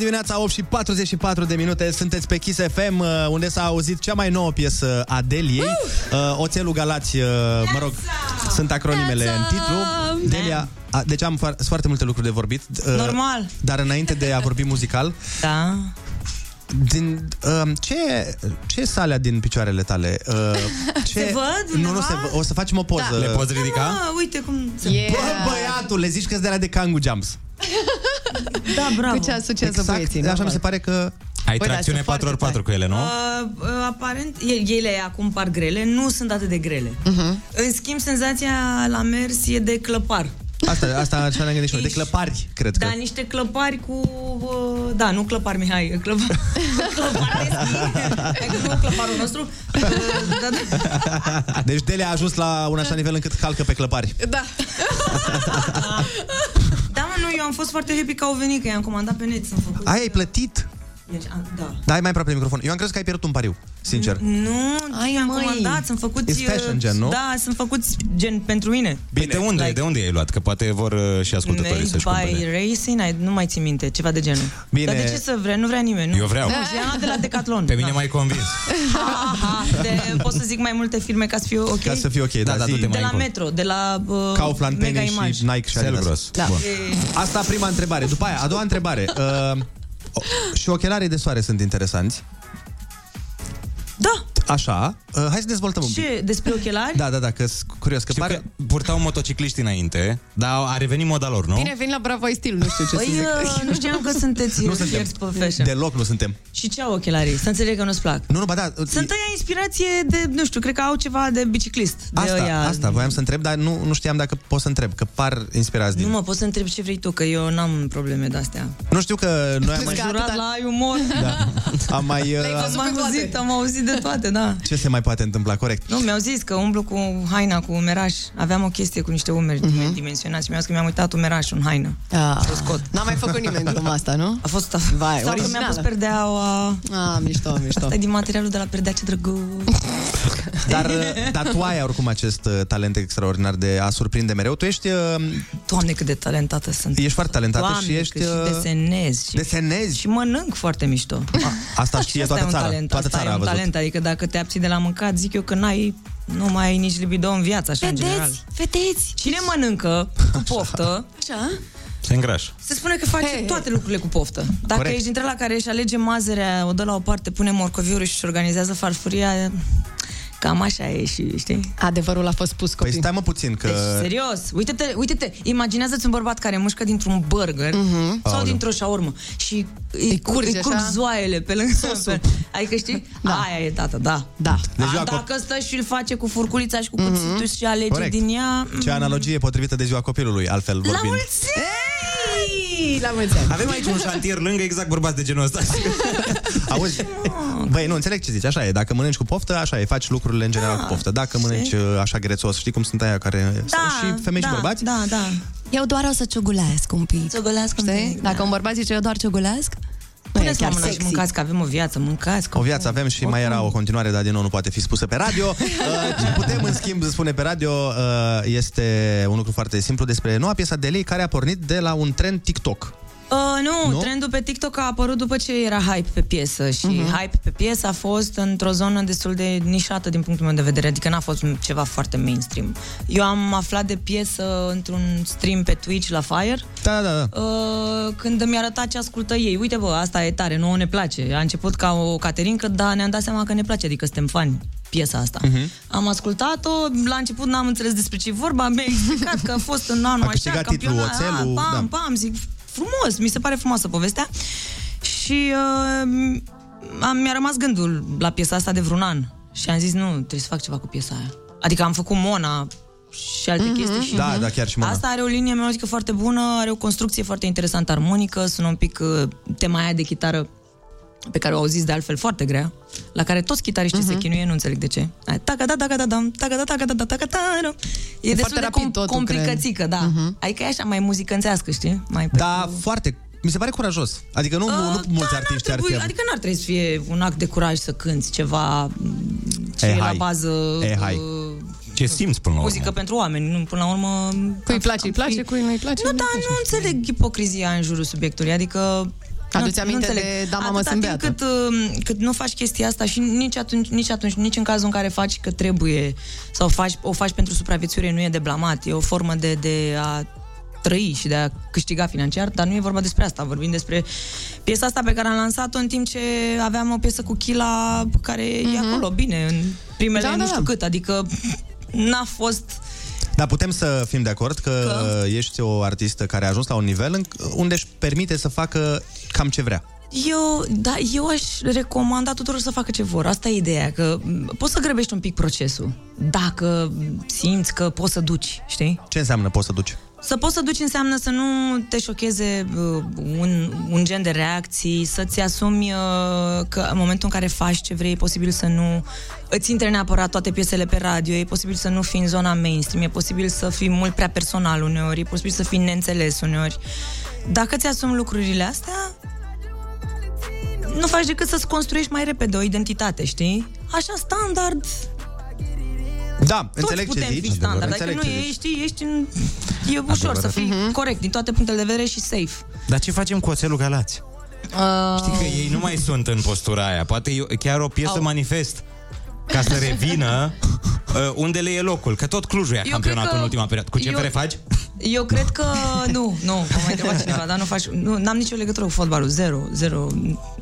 dimineața, 8 și 44 de minute, sunteți pe Kiss FM, uh, unde s-a auzit cea mai nouă piesă a Deliei, uh, Oțelul Galați, uh, mă rog, sunt acronimele în titlu. Delia, a, deci am foar- foarte multe lucruri de vorbit. uh, Normal. Dar înainte de a vorbi muzical, Da. din, uh, ce, ce e alea din picioarele tale? Uh, ce... Se văd Nu, nu undeva? se văd. O să facem o poză. Da. Le poți ridica? Ah, uite cum... Yeah. Bă, băiatul, le zici că sunt de la de Kangu Jumps. Da, bravo. Cu ce asociază Exact, băieții, așa normal. mi se pare că... Ai Băi, da, tracțiune sunt foarte 4x4 cu ele, nu? Uh, uh, aparent, e- ele acum par grele, nu sunt atât de grele. Uh-huh. În schimb, senzația la mers e de clăpar. Asta, asta așa ne-am gândit și noi. De clăpari, cred că. Da, niște clăpari cu... Uh, da, nu clăpari, Mihai, clăpari, clăpari de schi. nu clăparul nostru. Uh, da, da. Deci Delia a ajuns la un așa nivel încât calcă pe clăpari. Da. Da, mă, eu am fost foarte happy că au venit, că i-am comandat pe net. Sunt făcut... Ai, ai plătit? Deci, am- da. Dai mai aproape de microfon. Eu am crezut că ai pierdut un pariu, sincer. Nu, Ai, am comandat, sunt făcuți... It's fashion gen, nu? Da, sunt făcuți gen pentru mine. Bine, de unde, like... de unde ai luat? Că poate vor uh, și ascultătorii Made să-și cumpere. by Racing, ai, nu mai țin minte, ceva de genul. Bine. Dar de ce să vrea? Nu vrea nimeni. Nu. Eu vreau. Nu, ia de la Decathlon. Pe mine Da. m-ai convins. Ha, ha, de, pot să zic mai multe firme ca să fiu ok? Ca să fie ok, da, da, de du-te mai la încolo. Metro, de la uh, Kaufland, Mega Penny Image. și Nike și Adidas. Selgros. Da. Bun. E- Asta prima întrebare. După aia, a doua întrebare. Uh, o- și ochelarii de soare sunt interesanți. Da. Așa. Uh, hai să dezvoltăm un pic. Ce, despre ochelari? Da, da, da, că sunt curios. Că Știu pare... că purtau motocicliști înainte, dar a revenit moda lor, nu? Bine, vin la Bravo ai stil, nu știu ce Păi, să zic. uh, nu știam că sunteți Nu suntem. fierți pe fashion. Deloc nu suntem. Și ce au ochelarii? Să înțeleg că nu-ți plac. Nu, nu, ba da. Sunt ăia inspirație de, nu știu, cred că au ceva de biciclist. De Asta, ăia... asta, voiam să întreb, dar nu, nu știam dacă pot să întreb, că par inspirați din... Nu mă, poți să întreb ce vrei tu, că eu n-am probleme de-astea. Nu știu că noi am Am mai... jurat la ai umor. Da. Am mai... Uh, Am mai auzit, am auzit de toate, da. Ce se mai poate întâmpla, corect. Nu, mi-au zis că umblu cu haina, cu umeraș. Aveam o chestie cu niște umeri uh-huh. dimensionați și mi-au zis că mi-am uitat umerașul în haină. Ah, Să o scot. N-a mai făcut nimeni gluma asta, nu? A fost... Vai, Sau că mi-am pus originală. perdeaua... Ah, mișto, mișto. Asta e din materialul de la perdea, ce drăguț. Dar, uh, dar tu ai oricum acest uh, talent extraordinar de a surprinde mereu. Tu ești... Uh, Doamne, cât de talentată sunt. Ești foarte talentată Doamne, și ești... cât și uh, desenez. Și, desenezi? Și mănânc foarte mișto. Asta știe Asta e toată un țara. talent, Toată asta țara e a un văzut. talent, adică dacă te abții de la mâncat, zic eu că n-ai, nu mai ai nici libido în viață, așa în general. Vedeți? Vedeți? Cine mănâncă cu poftă, Așa? Se îngrașă. se spune că face Hey. toate lucrurile cu poftă. Dacă Corect. ești dintre la care își alege mazărea, o dă la o parte, pune morcoviorul și își organizează farfuria, cam așa e și, știi? Adevărul a fost spus, Păi copii. stai mă puțin, că... Deci, serios, uite-te, uite-te, imaginează-ți un bărbat care mușcă dintr-un burger Mhm. sau Aoleu. dintr-o șaurmă și îi, Îi curge îi curg așa? zoaiele pe lângă pe, Adică știi? Da. Aia e, tată, da. Da. Deci A, eu acolo- dacă stă și îl face cu furculița și cu cuțitul și alege Corect. din ea... Ce analogie potrivită de ziua copilului, altfel La vorbind. mulți ani! La mulți ani. Avem aici un șantier lângă exact bărbați de genul ăsta. Auzi, băi, nu, înțeleg ce zici, așa e. Dacă mănânci cu poftă, așa e, faci lucrurile în general cu poftă. Dacă mănânci uh, așa grețos, știi cum sunt aia care... Da, și femei da, și bărbați? Da, da. Eu doar o să ciugulesc un pic. Ciugulesc un Știi? pic, Dacă da. un bărbat zice eu doar ciugulesc, nu e Puneți chiar la mâna și sexy. mâncați, că avem o viață, mâncați. Că O viață avem și mai era o continuare, dar din nou nu poate fi spusă pe radio. Uh, ce putem, în schimb, spune pe radio uh, este un lucru foarte simplu despre noua piesă de lei care a pornit de la un trend TikTok. Uh, nu, Nu? nu, trendul pe TikTok a apărut după ce era hype pe piesă și Mhm. uh-huh. hype pe piesă a fost într-o zonă destul de nișată din punctul meu de vedere, adică n-a fost ceva foarte mainstream. Eu am aflat de piesă într-un stream pe Twitch la Fire, Da, da, da. uh, când mi-a arătat ce ascultă ei. Uite bă, asta e tare, nouă ne place. A început ca o caterincă, dar ne-am dat seama că ne place, adică suntem fani piesa asta. Mhm. Uh-huh. Am ascultat-o, la început n-am înțeles despre ce e vorba, mi-a explicat că a fost în anul A așa, câștigat titlul campionat, Oțelul, ah, pam, da. pam, zic, frumos, mi se pare frumoasă povestea. Și uh, am, mi-a rămas gândul la piesa asta de vreun an. Și am zis, nu, trebuie să fac ceva cu piesa aia. Adică am făcut Mona și alte mm-hmm. chestii. Și Da, da, chiar și Mona. Asta are o linie melodică foarte bună, are o construcție foarte interesantă armonică, sună un pic uh, tema aia de chitară pe care o auziți de altfel foarte grea, la care toți chitariștii Mhm. uh-huh. se chinuie, nu înțeleg de ce. Aia, Taca da, taca da, dam, taca da, taca da, da, taca da, E destul foarte de rapid com- totul, complicățică, cred. da. Mhm. Adică e așa mai muzicănțească, știi? Mai pe Da, foarte. Mi se pare curajos. Adică nu, Uh, nu mulți da, artiști n-ar ar trebui, fi... Adică n-ar trebui să fie un act de curaj să cânti ceva ce E, e la hai. bază E, hai. uh, Ce simți până la urmă? muzică pentru oameni. Nu, până la urmă... Cui îi place, îi place, cui nu îi place. Nu, da, nu înțeleg ipocrizia în jurul subiectului. Adică Aduți nu- nu aminte înțeleg. de Da, mamă, Atâta sunt timp beată. cât, uh, cât nu faci chestia asta și nici atunci, nici atunci, nici în cazul în care faci că trebuie sau faci, o faci pentru supraviețuire, nu e de blamat. E o formă de, de a trăi și de a câștiga financiar, dar nu e vorba despre asta. Vorbim despre piesa asta pe care am lansat-o în timp ce aveam o piesă cu Chila care e acolo, bine, în primele Mhm. Da, da, nu știu da. cât, adică n-a fost Dar putem să fim de acord că, că ești o artistă care a ajuns la un nivel în, unde își permite să facă cam ce vrea. Eu, da, eu aș recomanda tuturor să facă ce vor. Asta e ideea, că m, poți să grăbești un pic procesul. Dacă simți că poți să duci, știi? Ce înseamnă poți să duci? Să poți să duci înseamnă să nu te șocheze uh, un, un gen de reacții, să-ți asumi uh, că în momentul în care faci ce vrei, e posibil să nu îți intre neapărat toate piesele pe radio, e posibil să nu fii în zona mainstream, e posibil să fii mult prea personal uneori, e posibil să fii neînțeles uneori. Dacă ți asumi lucrurile astea, nu faci decât să-ți construiești mai repede o identitate, știi? Așa standard, Da, toți înțeleg ce putem zici. fi standard, Înțeleg adică nu ce zici. ești, ești în... E ușor să fii corect din toate punctele de vedere și safe. Dar ce facem cu oțelul Galați? Uh, Știi că ei nu mai sunt în postura aia. Poate e chiar o piesă Au. manifest ca să revină uh, unde le e locul. Că tot Clujul ia Eu campionatul cred că- în ultima perioadă. Cu ce eu- faci? Eu cred că nu, nu, mă mai întrebat cineva, dar nu faci, nu, n-am nicio legătură cu fotbalul, zero, zero,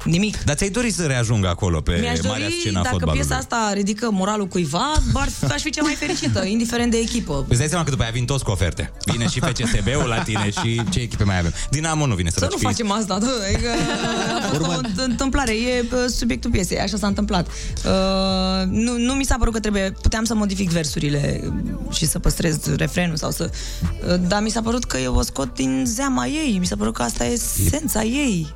nimic. Dar ți-ai dorit să reajungă acolo pe Mi-aș marea dori, scenă a dacă fotbalului. piesa asta ridică moralul cuiva, ar, aș fi cea mai fericită, indiferent de echipă. Îți dai seama că după aia vin toți cu oferte. Vine și FCSB-ul la tine și ce echipe mai avem. Dinamo nu vine să Să nu facem asta, dă, adică a fost o înt- întâmplare, e bă, subiectul piesei, așa s-a întâmplat. Uh, nu, nu mi s-a părut că trebuie, puteam să modific versurile și să păstrez refrenul sau să... Uh, dar mi s-a părut că eu o scot din zeama ei, mi s-a părut că asta e esența ei.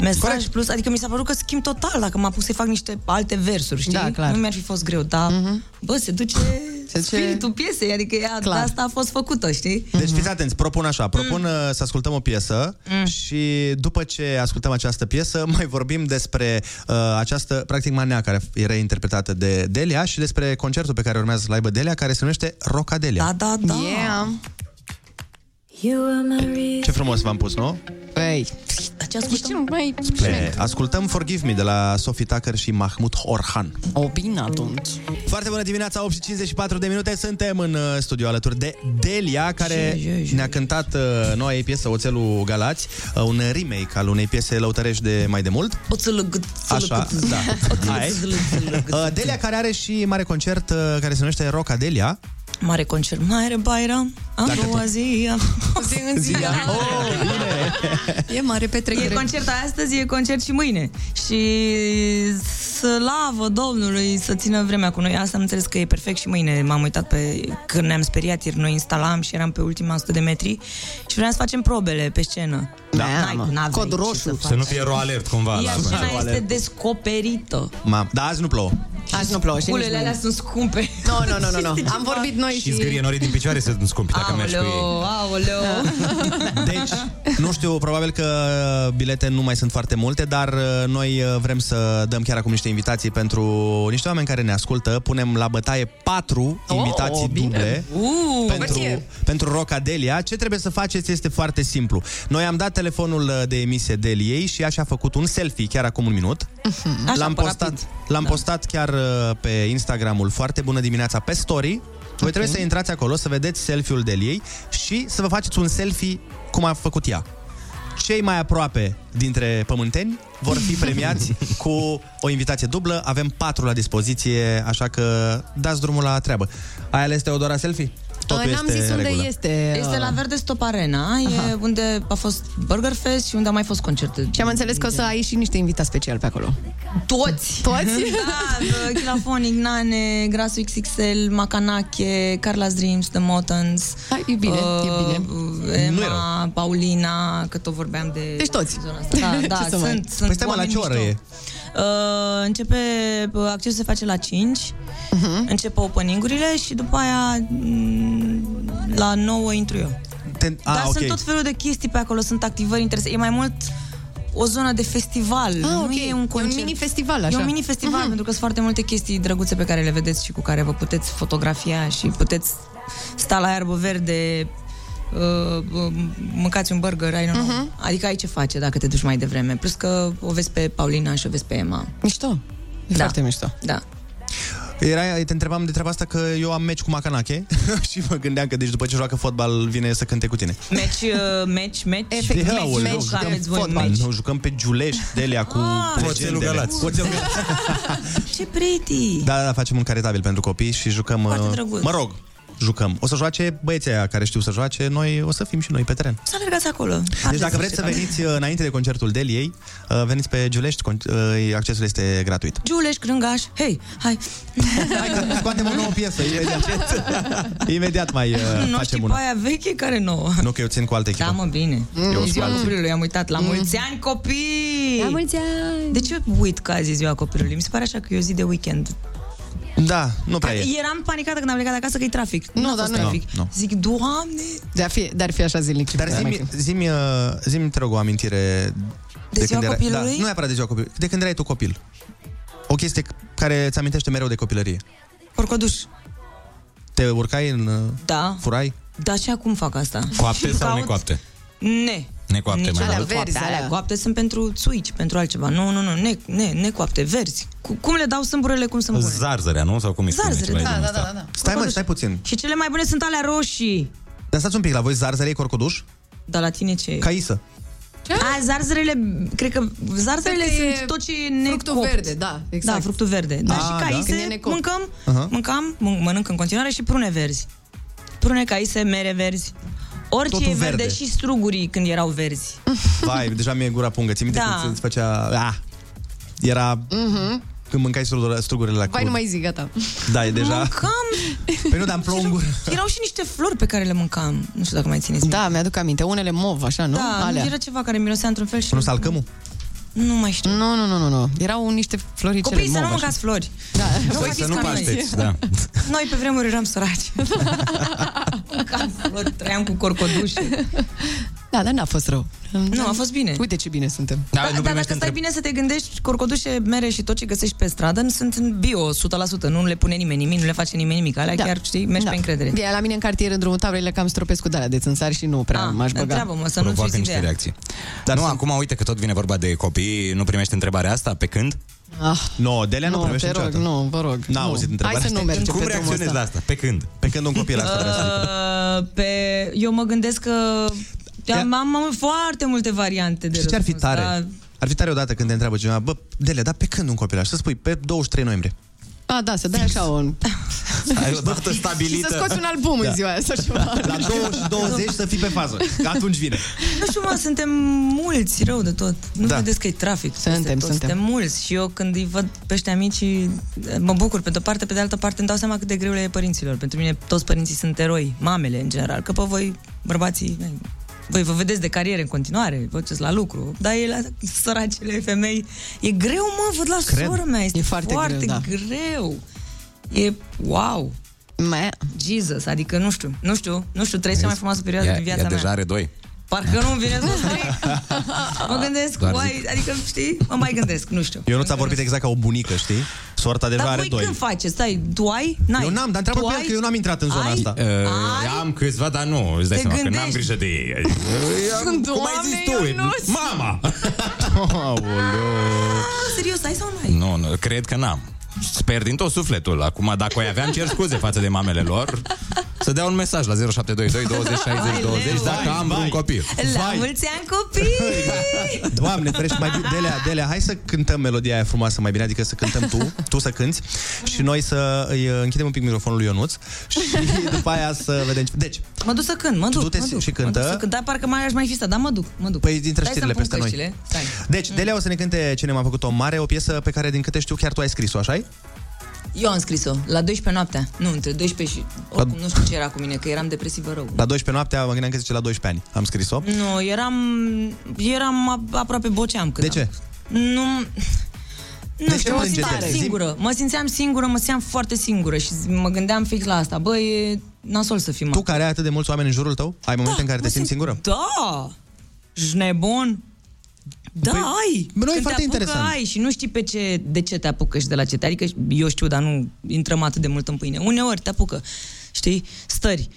Mesaj Corect. plus, adică mi s-a părut că schimb total dacă m-a pus să fac niște alte versuri, știi? Da, clar. Nu mi-ar fi fost greu, dar, bă, se duce Se duce- spiritul piesei, adică ea, de Clar. asta a fost făcută, știi? Deci fiți atenți, propun așa, propun mm. să ascultăm o piesă Mm. și după ce ascultăm această piesă mai vorbim despre uh, această, practic, manea care era interpretată de Delia și despre concertul pe care urmează să-l aibă Delia, care se numește Rockadelia. Da, da, da. Yeah. Ce frumos v-am pus, nu? Păi, ce ascultăm? mai Le ascultăm Forgive Me de la Sophie Tucker și Mahmud Orhan. O, bine atunci. Foarte bună dimineața, 8 și 54 de minute. Suntem în uh, studio alături de Delia, care ne-a cântat uh, noua ei piesă, Oțelul Galați, uh, un remake al unei piese lăutărești de mai de mult. Oțelul Așa, da. Hai. Uh, Delia care are și mare concert uh, care se numește Roca Delia. Mare concert, mare Bayram, a Dacă doua tot- zi, a zi în zi. E mare petrecere. E concert astăzi, e concert și mâine. Și slavă Domnului să țină vremea cu noi. Asta am înțeles că e perfect și mâine. M-am uitat pe când ne-am speriat ieri, noi instalam și eram pe ultima 100 de metri și vreau să facem probele pe scenă. Da. N-ai, n-aveai Cod ce roșu. Să, Să faci. nu fie ro alert cumva. Iar la scena este descoperită. Ma, da, azi nu plouă. Azi nu plouă și nici Culele mâine. alea sunt scumpe. Nu, nu, nu, nu, nu. Am vorbit noi Și și... zgârie norii din picioare să nu scumpi dacă mergi cu ei. Aoleu, aoleu. Deci, nu știu, probabil că bilete nu mai sunt foarte multe, dar uh, noi uh, vrem să dăm chiar acum niște invitații pentru niște oameni care ne ascultă. Punem la bătaie patru Oh, invitații bine. duble Uh, pentru, pentru Rocadelia. Ce trebuie să faceți este foarte simplu. Noi am dat telefonul uh, de emisie Deliei și așa a făcut un selfie chiar acum un minut. Așa, l-am pe postat, rapid. l-am Da. postat chiar uh, pe Instagramul Foarte Bună Dimineața pe story. Voi trebuie să intrați acolo, să vedeți selfie-ul Deliei și să vă faceți un selfie cum a făcut ea. Cei mai aproape dintre pământeni vor fi premiați cu o invitație dublă. Avem patru la dispoziție, așa că dați drumul la treabă. Ai ales Teodora selfie? Totul N-am este zis în unde regulă. este. Este la Verde Stop Arena, e unde a fost Burger Fest și unde a mai fost concerte. Și am înțeles că o să ai și niște invitați speciali pe acolo. Toți! Toți? da, Chilafonic, Nane, Grasu XXL, Macanache, Carla's Dreams, The Motans. Hai, e bine, e bine. Emma, Nu e rău. Paulina, că tot vorbeam de... Deci toți. Zona asta. Da, da, Ce să mai- sunt, sunt Păi stai mă, la oameni ce oră mișto. e? Uh, începe, uh, accesul se face la 5, uh-huh. încep opening-urile și după aia mm, la 9 intru eu. Te... Dar Ah, ok. sunt tot felul de chestii pe acolo, sunt activări interesante. E mai mult o zonă de festival, Ah, nu ok. e un concert. E un mini-festival, E așa. un mini-festival, Mhm. pentru că sunt foarte multe chestii drăguțe pe care le vedeți și cu care vă puteți fotografia și puteți sta la iarbă verde, uh, uh, mâncați un burger, I don't know. Mhm. Adică ai ce face dacă te duci mai devreme. Plus că o vezi pe Paulina și o vezi pe Emma. Mișto. E Da. foarte mișto. Da. Era, te întrebam de treaba asta că eu am meci cu Macanache și mă gândeam că deci după ce joacă fotbal vine să cânte cu tine. Match, uh, match, match. Efectiv, match, Aoleu, match, jucăm aveți voi fotbal, match. nu, jucăm pe Giulești, Delia cu Ah. Cu oțelul legendele. Galați. Cu oțelul Galați. Ce pretty! Da, da, facem un caritabil pentru copii și jucăm... Foarte uh, drăguț. Mă rog, jucăm. O să joace băieții aia care știu să joace, noi o să fim și noi pe teren. Să alergați acolo. Deci dacă vreți să veniți uh, înainte de concertul Deliei, uh, veniți pe Giulești, con- uh, accesul este gratuit. Giuleș, Crângaș, hei, hai. Scoatem o nouă piesă, imediat. imediat mai uh, nu știi facem pe una. aia veche care nouă. Nu că eu țin cu altă echipă. Da, mă, bine. Eu E sunt ziua altă. copilului, am uitat. La mulți ani, copii! La mulți ani! De ce uit că azi e ziua copilului? Mi se pare așa că e o zi de weekend. Da, nu prea e. Eram panicată când am plecat acasă că e trafic. Nu, a dar fost nu. trafic. Nu, nu. Zic, doamne! Dar, fi, dar fi așa zilnic. Dar zi-mi, zi-mi, uh, zi-mi, te rog, o amintire... De ziua când era- copilului? Da, nu neapărat de ziua copilului, de când erai tu copil. O chestie care ți amintește mereu de copilărie. Porcoduș. Te urcai în... uh, Da. Furai? Dar și acum fac asta. Coapte sau Caut- necoapte? Ne. Necoapte Nici mai alea mult. coapte, alea coapte sunt pentru țuici, pentru altceva. Nu, nu, nu, ne, ne, necoapte, verzi. Cu, cum le dau sâmburele, cum sunt bune? Zarzărea, nu? Sau cum îi spune? Zarzăre, ceva da, de genul da, ăsta? da, da. Stai mă, stai puțin. Și cele mai bune sunt alea roșii. Dar stați un pic, la voi zarzăre e corcoduș? Dar la tine ce e? Caisă. A, zarzărele, cred că zarzărele Cred că e sunt tot ce e fructul necopt. verde, da, exact. Da, fructul verde. Da, Ah, și da. caise Când e necopt. mâncăm, Aha. mâncam, mân- mănânc în continuare și prune verzi. Prune, caise, mere verzi. Orice Totul e verde, verde. și strugurii când erau verzi. Vai, deja mi-e gura pungă. Ți minte Da. când îți făcea... Ah, era... Când mâncai strugure- strugurile la Mhm. Vai, crud. nu mai zic, gata. Da, e deja... Mâncam. Păi nu, dar în plongul... Erau și niște flori pe care le mâncam. Nu știu dacă mai țineți. Da, mi-aduc aminte. Unele mov, așa, nu? Da, Alea. era ceva care mirosea într-un fel și... Nu salcămul? Nu mai știu. Nu, nu, nu, nu, nu. Erau niște floricele Copiii să mov, nu așa. mâncați flori. Da. Voi Să fiți nu ca noi. pașteți, da. Noi pe vremuri eram săraci. Mâncam flori, trăiam cu corcodușe. Da, dar n-a fost rău. Nu, a fost bine. Uite ce bine suntem. Da, Da, nu dar primești dacă stai întreb... bine să te gândești, corcodușe, mere și tot ce găsești pe stradă nu sunt în bio 100%, nu le pune nimeni nimic, nu le face nimeni nimic. Alea Da. chiar, știi, mergi Da. pe încredere. Bine, la mine în cartier, în drumul tavrele, cam stropesc cu de de țânțari și nu prea Ah, m-aș băga. întreabă-mă, să nu Provoacă fiți niște ideea. reacții. Dar nu, acum uite că tot vine vorba de copii, nu primești întrebarea asta? Pe când? Ah, No, Delea nu, nu, primește te rog, niciodată. nu, vă rog. N-a nu. auzit întrebarea Hai să nu asta. mergem Cum pe drumul reacționezi ăsta. la asta? Pe când? Pe când un copil asta vrea să zică. Uh, pe... Eu mă gândesc că am, am, am foarte multe variante de Știi ce ar fi răspuns, tare? dar- Ar fi tare odată când te întreabă cineva, bă, Delea, dar pe când un copilaj? Să spui, pe 23 noiembrie. Ah, da, să dai așa un... Ai o dată Și stabilită. să scoți un album în Da. ziua aia sau ceva. La 2 și 20 să fii pe fază. Că atunci vine. Nu știu, mă, suntem mulți rău de tot. Nu Da. da. vedeți că e trafic. Suntem, peste tot. suntem. Suntem mulți și eu când îi văd pe ăștia mici mă bucur pe de-o parte, pe de altă parte îmi dau seama cât de greu le e părinților. Pentru mine toți părinții sunt eroi, mamele în general, că pe voi, bărbații, voi vă vedeți de cariere în continuare, vă duceți la lucru, dar e la săracele femei. E greu, mă, văd la Cred. sora mea, este E foarte foarte, greu, da. greu. E wow. Mea. Jesus, adică nu știu, nu știu, nu știu, trăiesc cea mai frumoasă perioadă Ea, din viața ea mea. deja are doi. Parcă nu-mi vine să stric. mă gândesc, Doar uai, adică, știi, mă mai gândesc, nu știu. Eu nu ți-a vorbit exact ca o bunică, știi? Soarta deja Dar are voi doi. când faceți? Stai, tu ai? N-ai? Eu n-am, dar întreabă Tu pe el ai? că eu n-am intrat în zona Ai? asta. Uh, am câțiva, dar nu, îți dai Te seama că n-am gândești? grijă de ei. Cum ai zis Doamne, tu? Ionuț! Mama! Ah, serios, ai sau nu ai? Nu, nu, cred că n-am. Sper din tot sufletul. Acum, dacă o aveam, cer scuze față de mamele lor. Să dea un mesaj la 0722 20 60 20 dacă am vreun copil. La Vai. mulți ani, copii! Doamne, ferește, mai bine, Delea, Delea, hai să cântăm melodia aia frumoasă mai bine, adică să cântăm tu, tu să cânti și noi să îi uh, închidem un pic microfonul lui Ionuț și după aia să vedem. Deci, Mă duc să cânt, mă duc, Du-te mă duc. și Mă cântă. duc să cânt, dar parcă mai aș mai fi stat, dar mă duc, mă duc. Păi dintre Stai știrile să-mi pun peste noi. căștile. Stai. Deci, Delea o să ne cânte Cine m-a făcut o mare, o piesă pe care din câte știu chiar tu ai scris-o, așa Eu am scris-o, la 12 noaptea. Nu, între 12 și... Oricum, nu știu ce era cu mine, că eram depresivă rău. La 12 noaptea, mă gândeam că zice la 12 ani. Am scris-o. Nu, eram... Eram a- aproape boceam când De ce? Am. Nu... Nu De ce știu, mă plângeți, simțeam Zi- singură. Mă simțeam singură, mă simțeam foarte singură și mă gândeam fix la asta. Bă, e nasol să fim Tu care ai atât de mulți oameni în jurul tău, ai momente în care te mă simți simt- singură? Da! Ești nebun? Da, Păi, ai. bă, nu, e Când foarte te apucă, interesant. ai și nu știi pe ce, de ce te apucă și de la ce te... Adică eu știu, dar nu intrăm atât de mult în pâine. Uneori te apucă, știi, stări.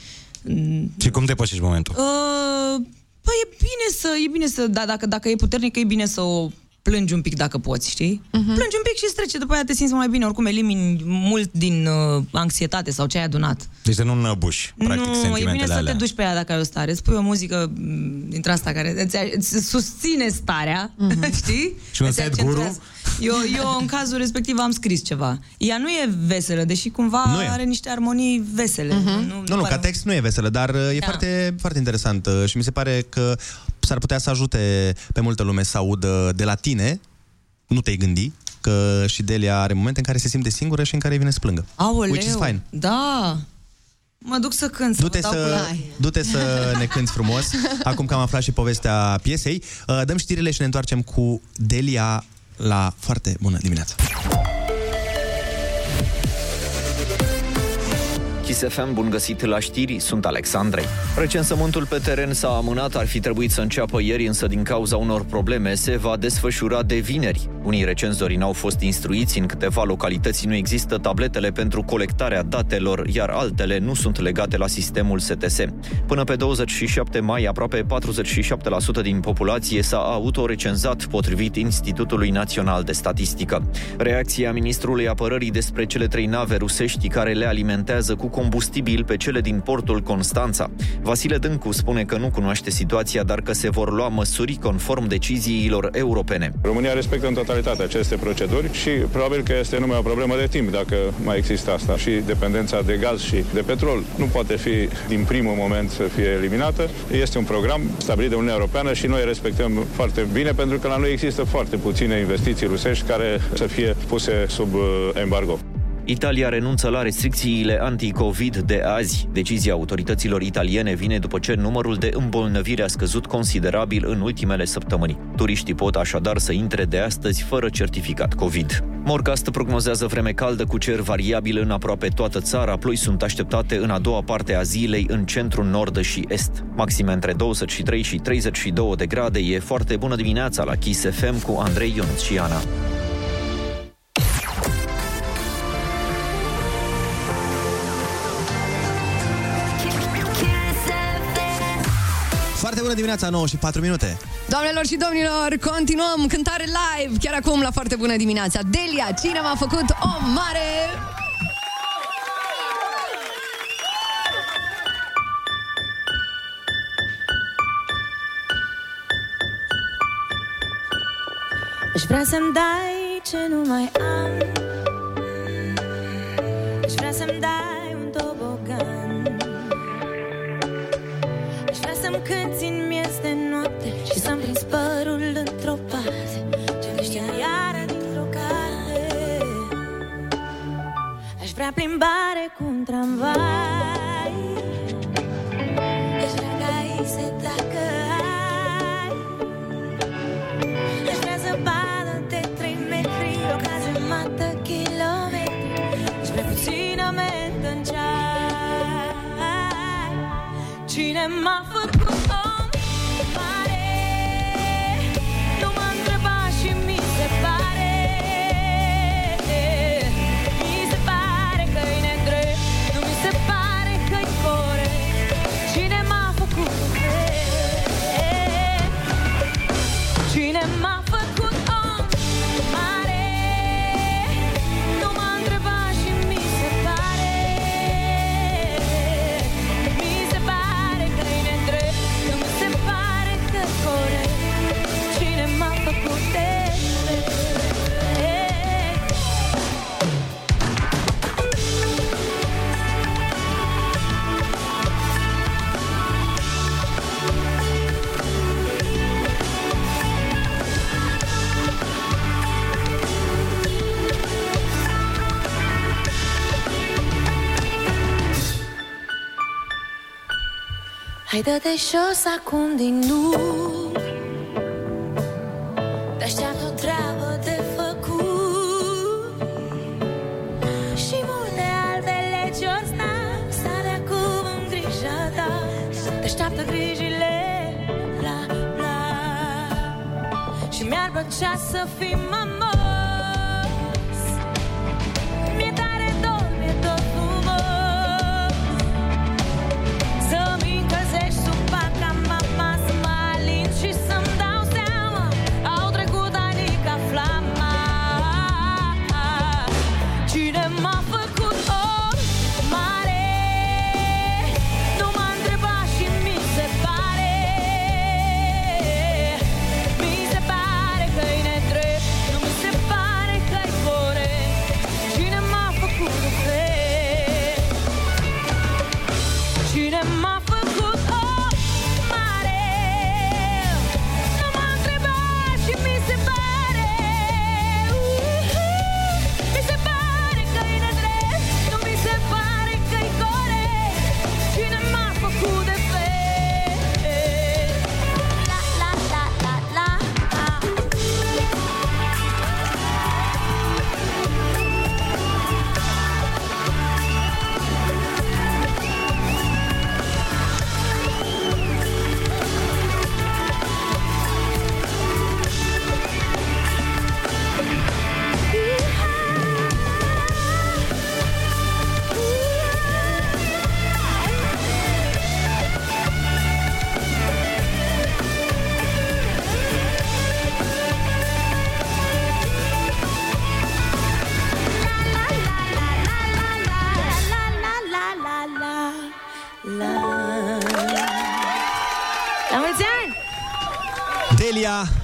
Mm, Și cum depășești momentul? Uh, păi e bine să, e bine să, da, dacă, dacă e puternică, e bine să o plângi un pic dacă poți, știi? Uh-huh. Plângi un pic și îți trece, după aia te simți mai bine, oricum elimini mult din uh, anxietate sau ce ai adunat. Deci de nu năbuși, practic, nu, e sentimentele bine să alea. te duci pe ea dacă ai o stare. Îți pui o muzică m, dintre asta care îți, îți susține starea, uh-huh. știi? Și un Îți set accentuează. guru? Eu, eu, în cazul respectiv, am scris ceva. Ea nu e veselă, deși cumva Nu e. are niște armonii vesele. Uh-huh. Nu, Nu, nu, ca text nu e veselă, dar uh, e Da. foarte, foarte interesant uh, și mi se pare că s-ar putea să ajute pe multă lume să audă de la tine, nu te-ai gândi, că și Delia are momente în care se simte singură și în care îi vine să plângă. Aoleu, Which is fine. Da. Mă duc să cânt, să Du-te vă dau să, cu du-te să ne cânti frumos, acum că am aflat și povestea piesei. Uh, Dăm știrile și ne întoarcem cu Delia la foarte bună dimineața. Kiss FM, bun găsit la știri, sunt Alexandrei. Recensământul pe teren s-a amânat, ar fi trebuit să înceapă ieri, însă din cauza unor probleme se va desfășura de vineri. Unii recenzori n-au fost instruiți, în câteva localități nu există tabletele pentru colectarea datelor, iar altele nu sunt legate la sistemul STS. Până pe 27 mai, aproape 47% din populație s-a autorecenzat, potrivit Institutului Național de Statistică. Reacția ministrului apărării despre cele trei nave rusești care le alimentează cu combustibil pe cele din portul Constanța. Vasile Dâncu spune că nu cunoaște situația, dar că se vor lua măsuri conform deciziilor europene. România respectă în totalitate aceste proceduri și probabil că este numai o problemă de timp dacă mai există asta. Și dependența de gaz și de petrol nu poate fi din primul moment să fie eliminată. Este un program stabilit de Uniunea Europeană și noi respectăm foarte bine pentru că la noi există foarte puține investiții rusești care să fie puse sub uh, embargo. Italia renunță la restricțiile anti-Covid de azi. Decizia autorităților italiene vine după ce numărul de îmbolnăviri a scăzut considerabil în ultimele săptămâni. Turiștii pot așadar să intre de astăzi fără certificat Covid. Morcast prognozează vreme caldă cu cer variabil în aproape toată țara. Ploi sunt așteptate în a doua parte a zilei în centrul, nord și est. Maxime între 23 și 32 de grade. E foarte bună dimineața la Kiss FM cu Andrei Ionut dimineața, 9 și 4 minute. Doamnelor și domnilor, continuăm cântare live chiar acum la foarte bună dimineața. Delia, cine m-a făcut o mare... Aș vrea să-mi dai ce nu mai am Aș vrea plimbare cu un tramvai. Aș vrea ca ei să tacă ai Aș vrea să badă de 3 metri O cazemată kilometri. Aș vrea puțin amendă în ceai. Cine m-a făcut Hai dă-te jos acum din nu Te așteaptă o treabă de făcut. Și multe alte legi ori sta Sta de acum în grija ta. Te așteaptă grijile Bla, bla Și mi-ar plăcea să fim mamos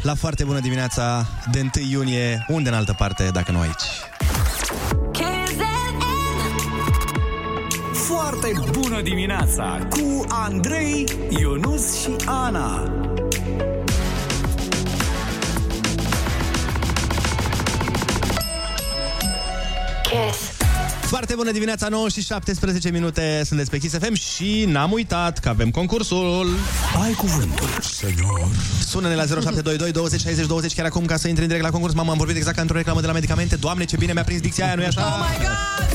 la foarte bună dimineața de 1 iunie, unde în altă parte, dacă nu aici. Foarte bună dimineața cu Andrei, Ionus și Ana. Foarte bună dimineața, 9 și 17 minute, sunteți pe Kiss FM și n-am uitat că avem concursul. Ai cuvântul, senior. Sună-ne la 0722 20 60 20 chiar acum ca să intri în direct la concurs. Mama, am vorbit exact ca într-o reclamă de la medicamente. Doamne, ce bine mi-a prins dicția aia, nu-i așa? Oh my God!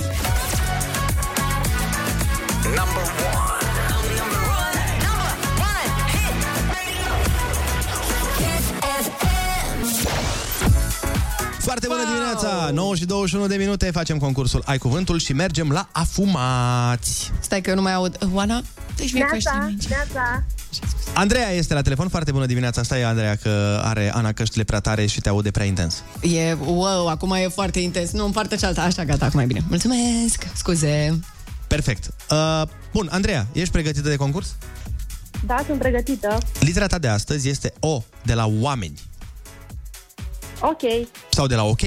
Dimineața! 9 și 21 de minute facem concursul Ai Cuvântul și mergem la afumați. Stai că eu nu mai aud. Oana? Deci mie căștile mici. neața. Andreea este la telefon. Foarte bună dimineața. Stai, Andreea, că are Ana căștile prea tare și te aude prea intens. E, wow, acum e foarte intens. Nu, în partea cealaltă. Așa, gata, acum e bine. Mulțumesc! Scuze. Perfect. Uh, bun, Andreea, ești pregătită de concurs? Da, sunt pregătită. Litera ta de astăzi este O de la oameni Ok. sau de la OK?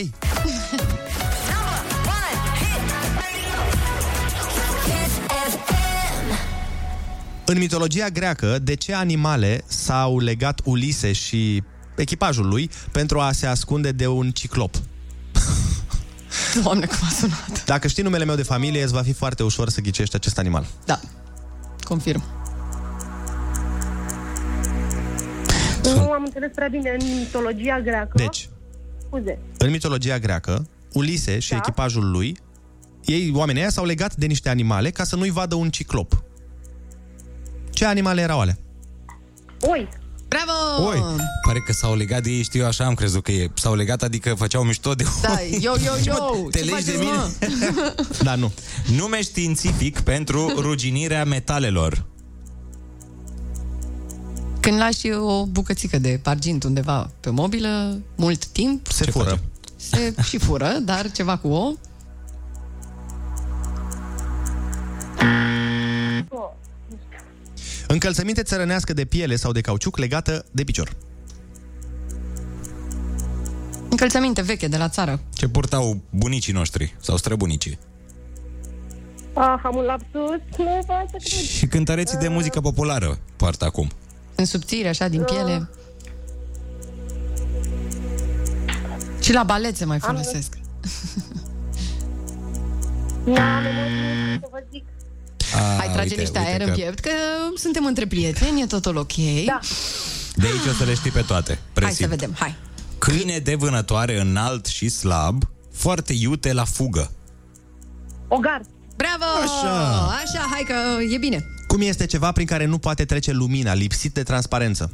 În mitologia greacă, de ce animale s-au legat Ulise și echipajul lui pentru a se ascunde de un ciclop? Doamne, cum a sunat. Dacă știi numele meu de familie, îți va fi foarte ușor să ghicești acest animal. Da, confirm. Nu am înțeles prea bine în mitologia greacă. Deci, Scuze. în mitologia greacă, Ulise și Da. echipajul lui, ei, oamenii ăia, s-au legat de niște animale ca să nu-i vadă un ciclop. Ce animale erau alea? Oi. Bravo! Oi, pare că s-au legat de ei, știu eu, așa am crezut că e. S-au legat, adică făceau mișto de Da, yo, yo, yo! Te Ce legi faceți, de mine? mă? Da, nu. Nume științific pentru ruginirea metalelor. Când lași o bucățică de argint undeva pe mobilă, mult timp, Se fură. se și fură, dar ceva cu o... Încălțăminte țărănească de piele sau de cauciuc legată de picior. Încălțăminte veche de la țară. Ce purtau bunicii noștri sau străbunicii. Ah, am un lapsus. Nu pot să cred. Și cântăreții de muzică populară poartă acum. În subțire, așa, din piele. Și la balet se mai folosesc. N-am emoții să vă zic. A, Hai, trage niște aer în piept, că suntem între prieteni, e totul ok. Da. De aici o să le știi pe toate. Hai Presimt. să vedem, hai. Câine de vânătoare înalt și slab, foarte iute la fugă. Ogar. Bravo! Așa. Așa, hai că e bine. Cum este ceva prin care nu poate trece lumina, lipsit de transparență?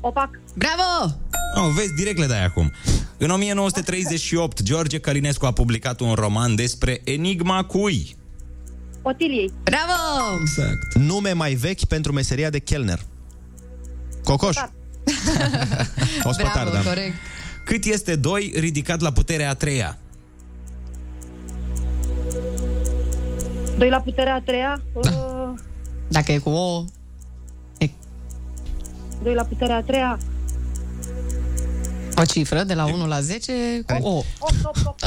Opac. Bravo! Oh, vezi, direct le dai acum. În 1938, George Călinescu a publicat un roman despre enigma cui. Otiliei. Bravo! Exact. Nume mai vechi pentru meseria de chelner. Cocoș. Ospătar, Bravo, da. corect. Cât este 2 ridicat la puterea a treia? Doi la puterea a treia. Da. Uh, Dacă e cu o... doi la puterea a treia. O cifră de la 1 la 10 cu o.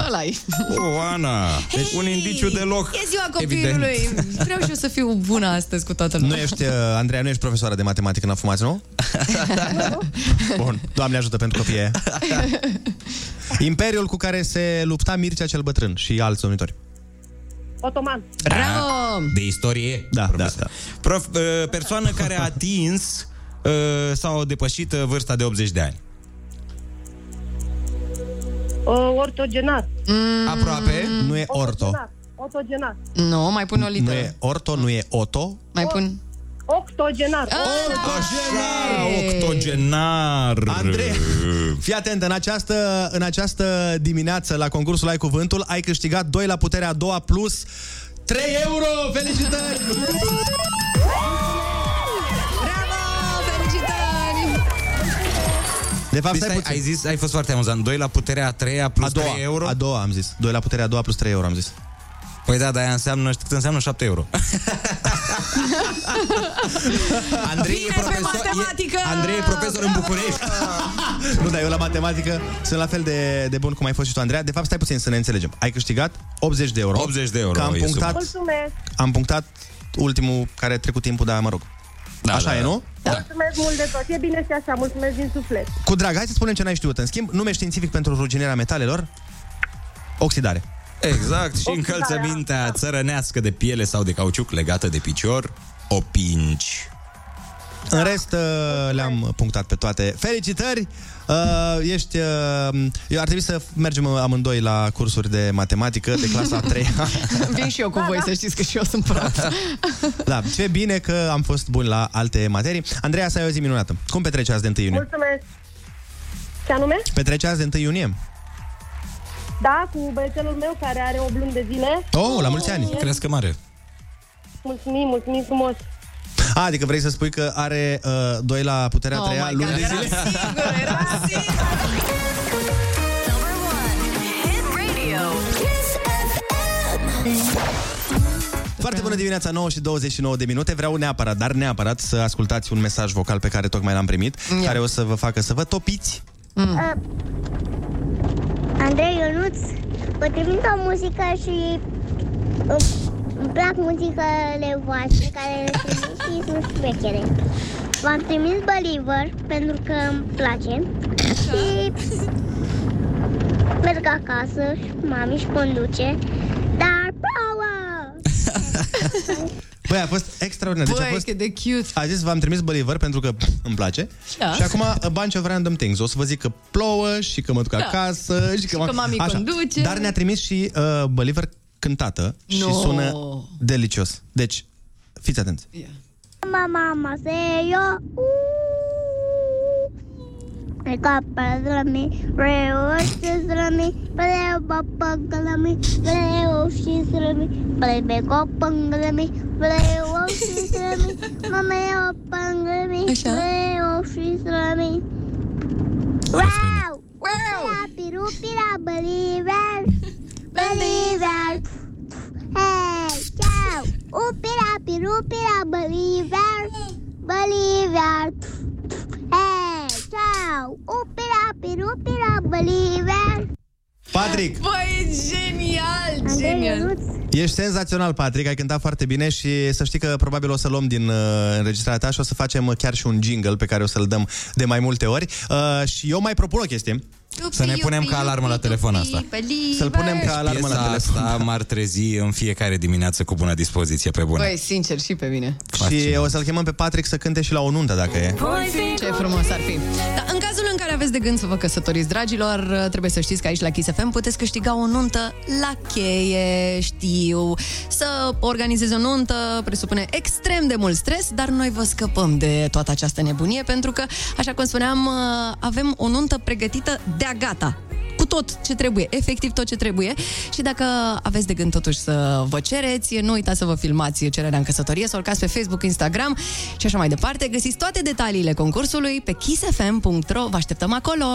ăla e. O, Ana, deci un indiciu deloc. E ziua Evident. copilului. Vreau și eu să fiu bună astăzi cu toată lumea. Nu ești, uh, Andreea, nu ești profesoară de matematică, n-a fumat, nu? Bun, Doamne ajută pentru copiii aia. Imperiul cu care se lupta Mircea cel Bătrân și alți domnitori. Otoman. Bravo! De istorie? Da, da, da. Prof, uh, persoană care a atins uh, sau a depășit uh, vârsta de 80 de ani. Uh, ortogenar. Mm, Aproape. Nu e orto. Ortogenar. Ortogenar. Nu, mai pun o Nu literă. e orto, nu e oto. Mai pun... Octogenar. Așa, octogenar. Andrei, fii atent, în această, în această dimineață la concursul Ai Cuvântul ai câștigat 2 la puterea a doua plus 3 euro! Felicitări! Felicitări! De fapt, Stai, stai puțin. ai zis, ai fost foarte amuzant. 2 la puterea a treia plus a doua, 3 euro? A doua am zis. 2 la puterea a doua plus 3 euro am zis. Păi da, dar aia înseamnă, știi cât înseamnă 7 euro. Andrei e Bine pe profesor, matematică! e, Andrei e profesor în București. Nu, dar eu la matematică sunt la fel de, de bun cum ai fost și tu, Andreea. De fapt, stai puțin să ne înțelegem. Ai câștigat 80 de euro. 80 de euro Că am e punctat, Mulțumesc. am punctat ultimul care a trecut timpul, dar mă rog. Da, Așa da, e, da. nu? Mulțumesc mult de tot. E bine și așa. Mulțumesc din suflet. Cu drag, hai să spunem ce n-ai știut. În schimb, nume științific pentru ruginerea metalelor? Oxidare. Exact, și Oxidarea. încălțămintea țărănească de piele sau de cauciuc legată de picior, o pinci. În rest, uh, le-am punctat pe toate. Felicitări! Uh, ești... Uh, eu ar trebui să mergem amândoi la cursuri de matematică de clasa a 3 Vin și eu cu voi, să știți că și eu sunt prost. Da, ce bine că am fost buni la alte materii. Andreea, să ai o zi minunată. Cum petrece azi de 1 iunie? Mulțumesc. Ce anume? Petrece azi de 1 iunie? Da, cu băiețelul meu care are 8 luni de zile. Oh, la mulți ani! Crească mare. Mulțumim, mulțumim frumos. A, adică vrei să spui că are uh, doi la puterea Oh a treia my luni God, de era zile? sigur, era sigur. Foarte bună dimineața, 9 și 29 de minute. Vreau neapărat, dar neapărat să ascultați un mesaj vocal pe care tocmai l-am primit, Ia. care o să vă facă să vă topiți. Uh, Andrei Ionuț, vă trimit o muzică și uh, îmi plac muzicile voastre care le trimit și sunt șmechere. V-am trimis Believer pentru că îmi place și merg acasă și mami își conduce, dar plouă! Băi, a fost extraordinar. Deci a Băi, fost... cât de cute. A zis, v-am trimis Believer pentru că pf, îmi place. Da. Și acum a bunch of random things. O să vă zic că plouă și că mă duc Da. acasă și că, Și că mami conduce. Dar ne-a trimis și uh, Believer cântată și No. sună delicios. Deci, fiți atenți. Mama, mama, say yo. Și got me, reo, she's me, reo, papangala me, reo, she's me, play me, go pangala me, reo, she's me, mama, yo, pangala me, Așa. reo, she's me. Wow! Wow! Piru, pira, believer, believer. Hey, ciao! Upira, piru, pira, believer, believer. Hey, ciao! Upira, piru, pira, believer. Patrick, Băi, genial, Andrei genial. Ionuț, ești senzațional, Patrick. Ai cântat foarte bine și să știi că probabil o să luăm din uh, înregistrarea ta și o să facem uh, chiar și un jingle pe care o să-l dăm de mai multe ori. Uh, și eu mai propun o chestie. Să ne punem ca alarmă la telefon asta. Să-l punem ca alarmă la Piesa telefon. asta m-ar trezi în fiecare dimineață cu bună dispoziție pe bună. Băi, sincer, și pe mine. Și o să-l chemăm pe Patrick să cânte și la o nuntă, dacă e. Ce frumos ar fi. Dar în cazul în care aveți de gând să vă căsătoriți, dragilor, trebuie să știți că aici la Kiss FM puteți câștiga o nuntă la cheie, știu. Să organizezi o nuntă presupune extrem de mult stres, dar noi vă scăpăm de toată această nebunie pentru că, așa cum spuneam, avem o nuntă pregătită de-a gata cu tot ce trebuie, efectiv tot ce trebuie. Și dacă aveți de gând totuși să vă cereți, nu uitați să vă filmați cererea în căsătorie, să o urcați pe Facebook, Instagram și așa mai departe. Găsiți toate detaliile concursului pe kissfm.ro. Vă așteptăm acolo!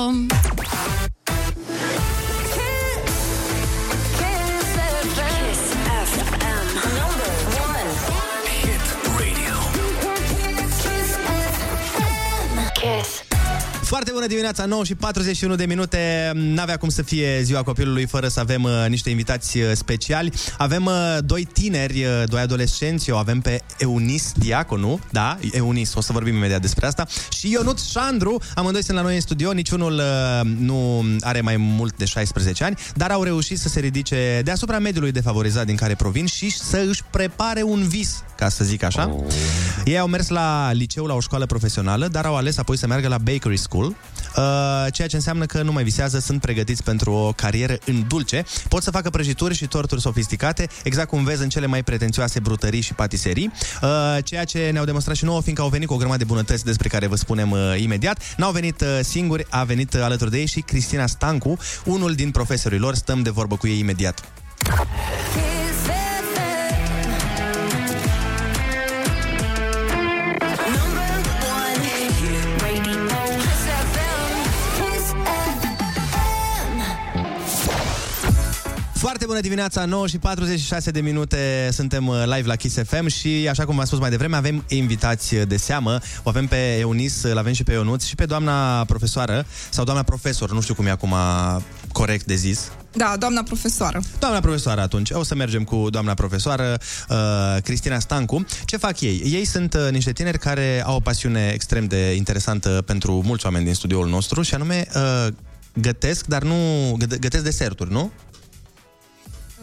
Bună dimineața, 9 și 41 de minute. N-avea cum să fie ziua copilului fără să avem uh, niște invitați uh, speciali. Avem uh, doi tineri, uh, doi adolescenți, o avem pe Eunis Diaconu, da, Eunis, o să vorbim imediat despre asta, și Ionut Șandru, amândoi sunt la noi în studio, niciunul uh, nu are mai mult de 16 ani, dar au reușit să se ridice deasupra mediului defavorizat din care provin și să își prepare un vis, ca să zic așa. Oh. Ei au mers la liceu, la o școală profesională, dar au ales apoi să meargă la bakery school, uh, ceea ce înseamnă că nu mai visează, sunt pregătiți pentru o carieră în dulce. Pot să facă prăjituri și torturi sofisticate, exact cum vezi în cele mai pretențioase brutării și patiserii, uh, ceea ce ne-au demonstrat și nouă, fiindcă au venit cu o grămadă de bunătăți despre care vă spunem uh, imediat. N-au venit uh, singuri, a venit uh, alături de ei și Cristina Stancu, unul din profesorii lor, stăm de vorbă cu ei imediat. Foarte bună dimineața, 9 și 46 de minute, suntem uh, live la Kiss FM și, așa cum v-am spus mai devreme, avem invitați de seamă. O avem pe Eunice, îl avem și pe Ionuț și pe doamna profesoară, sau doamna profesor, nu știu cum e acum corect de zis. Da, doamna profesoară. Doamna profesoară atunci, o să mergem cu doamna profesoară uh, Cristina Stancu. Ce fac ei? Ei sunt uh, niște tineri care au o pasiune extrem de interesantă pentru mulți oameni din studioul nostru și anume uh, gătesc, dar nu gă- gătesc deserturi, nu?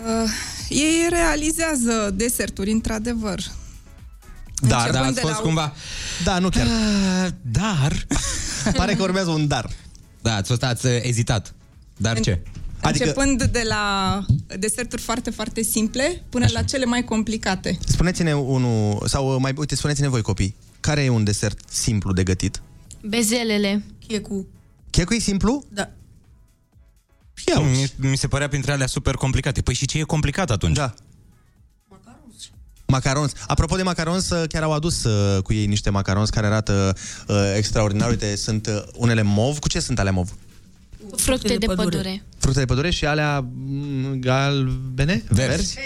Uh, ei realizează deserturi, într-adevăr. Dar, Începând da, de ați fost la- cumva... Da, nu chiar. Uh, dar... Pare că urmează un dar. Da, ați fost, ați uh, ezitat. Dar ce? Adică... Începând de la deserturi foarte, foarte simple până Așa. la cele mai complicate. Spuneți-ne unul, sau mai, uite, spuneți-ne voi copii, care e un desert simplu de gătit? Bezelele. Checu. Checu e simplu? Da. Ia mi, mi se părea printre alea super complicate. Păi și ce e complicat atunci? Da. Macarons. Apropo de macarons, uh, chiar au adus uh, cu ei niște macarons care arată uh, extraordinar. Uite, sunt uh, unele mov. Cu ce sunt alea mov? Fructe de pădure. Fructe de pădure și alea mm, galbene? Verzi.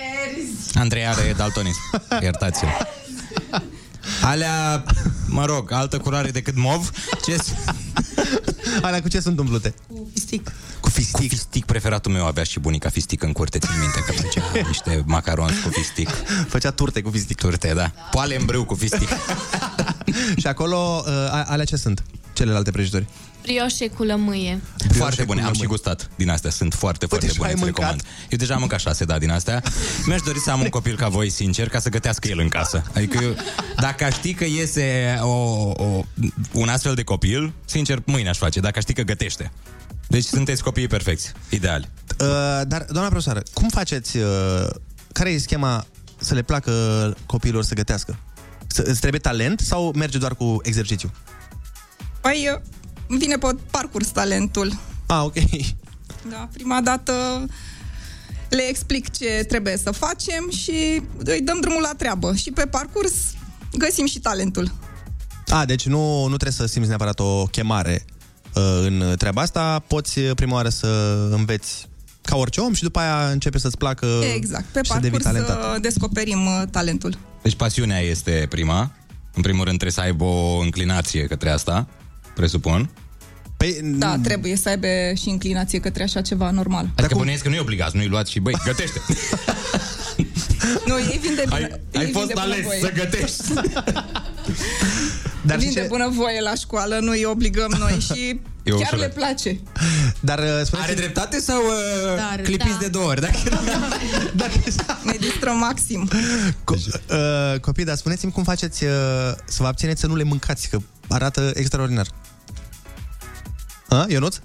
Andrei are daltonism. Iertați-l. Alea, mă rog, altă culoare decât mov. Ce Alea cu ce sunt umplute? Cu fistic. Cu fistic. Cu fistic preferatul meu avea și bunica fistic în curte, țin minte că făcea niște macaroni cu fistic. Făcea turte cu fistic. Turte, da. Poale în brâu cu fistic. și acolo, uh, a- alea ce sunt? Celelalte prăjituri? Brioșe cu lămâie. Foarte bune, am și gustat din astea, sunt foarte, foarte și bune, ai îți mâncat? recomand. Eu deja am mâncat șase, da, din astea. Mi-aș dori să am un copil ca voi, sincer, ca să gătească el în casă. Adică eu, dacă aș ști că iese o, o, un astfel de copil, sincer, mâine aș face, dacă aș ști că gătește. Deci sunteți copiii perfecți, ideali. Uh, dar, doamna profesoară, cum faceți, uh, care e schema să le placă copiilor să gătească? Să, îți trebuie talent sau merge doar cu exercițiu? Păi, uh, vine pe parcurs talentul. Ah, ok. Da, prima dată le explic ce trebuie să facem și îi dăm drumul la treabă. Și pe parcurs găsim și talentul. A, deci nu, nu trebuie să simți neapărat o chemare uh, în treaba asta, poți uh, prima oară să înveți ca orice om și după aia începe să-ți placă exact, pe și să devii parcurs talentat. să descoperim uh, talentul. Deci pasiunea este prima. În primul rând trebuie să aibă o înclinație către asta, presupun. Păi, Da, trebuie să aibă și inclinație către așa ceva normal. Adică bănuiesc că nu-i obligați, nu-i luați și băi, gătește. Nu, ei vin de bună, Ai, ei ai vin fost de bună ales voie. să gătești. Dar vin și de ce- bună voie la școală, nu îi obligăm noi și E chiar ușor. le place. Dar uh, spuneți Are dreptate sau uh, Dar, clipiți da. de două ori? Dacă... Ne distrăm maxim. Co- uh, copii, dar spuneți-mi cum faceți uh, să vă abțineți să nu le mâncați, că arată extraordinar. A, Ionuț?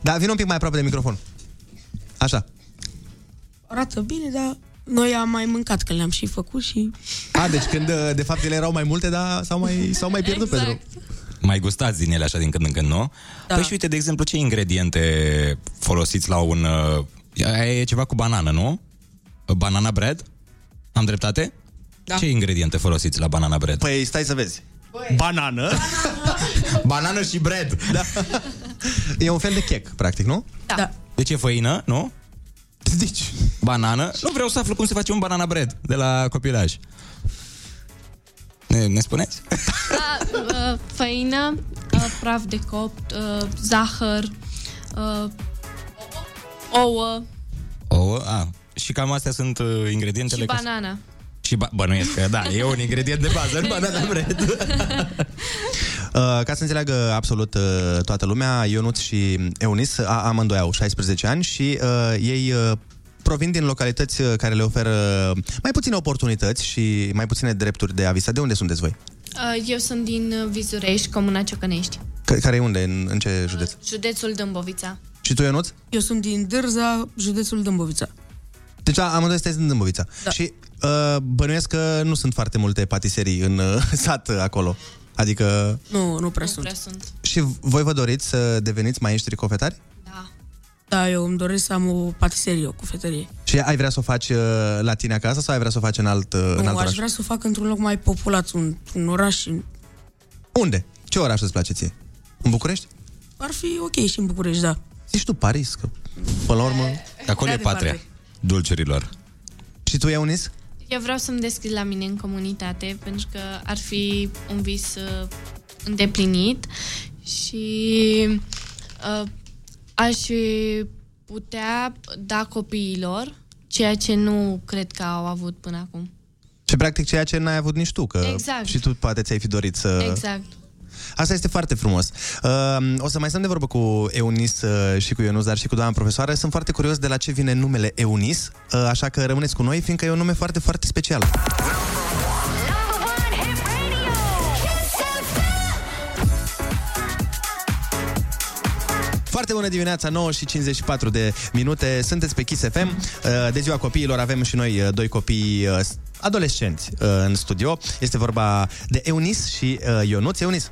Da, vin un pic mai aproape de microfon. Așa. Arată bine, dar noi am mai mâncat, că le-am și făcut și... A, deci când uh, de fapt ele erau mai multe, dar s-au mai, s-au mai pierdut pe drum. Mai gustați din ele așa din când în când, nu? Da. Păi și uite, de exemplu, ce ingrediente folosiți la un... Uh, aia e ceva cu banană, nu? Banana bread? Am dreptate? Da. Ce ingrediente folosiți la banana bread? Păi stai să vezi. Banană. Banană și bread. Da. E un fel de chec, practic, nu? Da. De ce făină, nu? Zici. Banană? Nu vreau să aflu cum se face un banana bread de la copilaj. Ne, ne spuneți? Da, uh, făină, uh, praf de copt, uh, zahăr, uh, ouă Ouă, a. Și cam astea sunt uh, ingredientele. și ca- banana. Și ba- bănuiesc că, da, e un ingredient de bază în banana bread. Uh, ca să înțeleagă absolut uh, toată lumea, Ionuț și Eunice a, amândoi au 16 ani și uh, ei uh, provin din localități uh, care le oferă mai puține oportunități și mai puține drepturi de a visa. De unde sunteți voi? Uh, eu sunt din uh, Vizurești, Comuna Ciocănești, C- care e unde? În, în ce județ? județul Dâmbovița. Și tu, Ionuț? Eu sunt din Dârza, județul Dâmbovița. Deci a- amândoi sunteți din Dâmbovița. Da. Și uh, bănuiesc că nu sunt foarte multe patiserii în uh, sat uh, acolo. Adică... Nu, nu prea Nu sunt. prea sunt. Și voi vă doriți să deveniți maestri cofetari? Da, eu îmi doresc să am o patiserie, o cofetărie. Și ai vrea să o faci uh, la tine acasă sau ai vrea să o faci în alt, uh, în Nu, alt aș oraș? vrea să o fac într-un loc mai populat, un, un oraș și Unde? Ce oraș îți place ție? În București? ar fi ok și în București, da. Zici tu Paris, că până la urmă... Acolo e Prea patria departe. dulcerilor. Și tu, Eunice? Eu vreau să-mi deschid la mine în comunitate, pentru că ar fi un vis uh, îndeplinit și uh, aș putea da copiilor ceea ce nu cred că au avut până acum. Și practic ceea ce n-ai avut nici tu, că Exact. și tu poate ți-ai fi dorit să... Exact. Asta este foarte frumos. Uh, o să mai stăm de vorbă cu Eunis uh, și cu Ionuț, dar și cu doamna profesoară. Sunt foarte curios de la ce vine numele Eunis, uh, așa că rămâneți cu noi, fiindcă e un nume foarte, foarte special. Foarte bună dimineața, 9 și 54 de minute. Sunteți pe Kiss FM. Uh, De ziua copiilor avem și noi uh, doi copii uh, adolescenți uh, în studio. Este vorba de Eunis și uh, Ionuț. Eunis,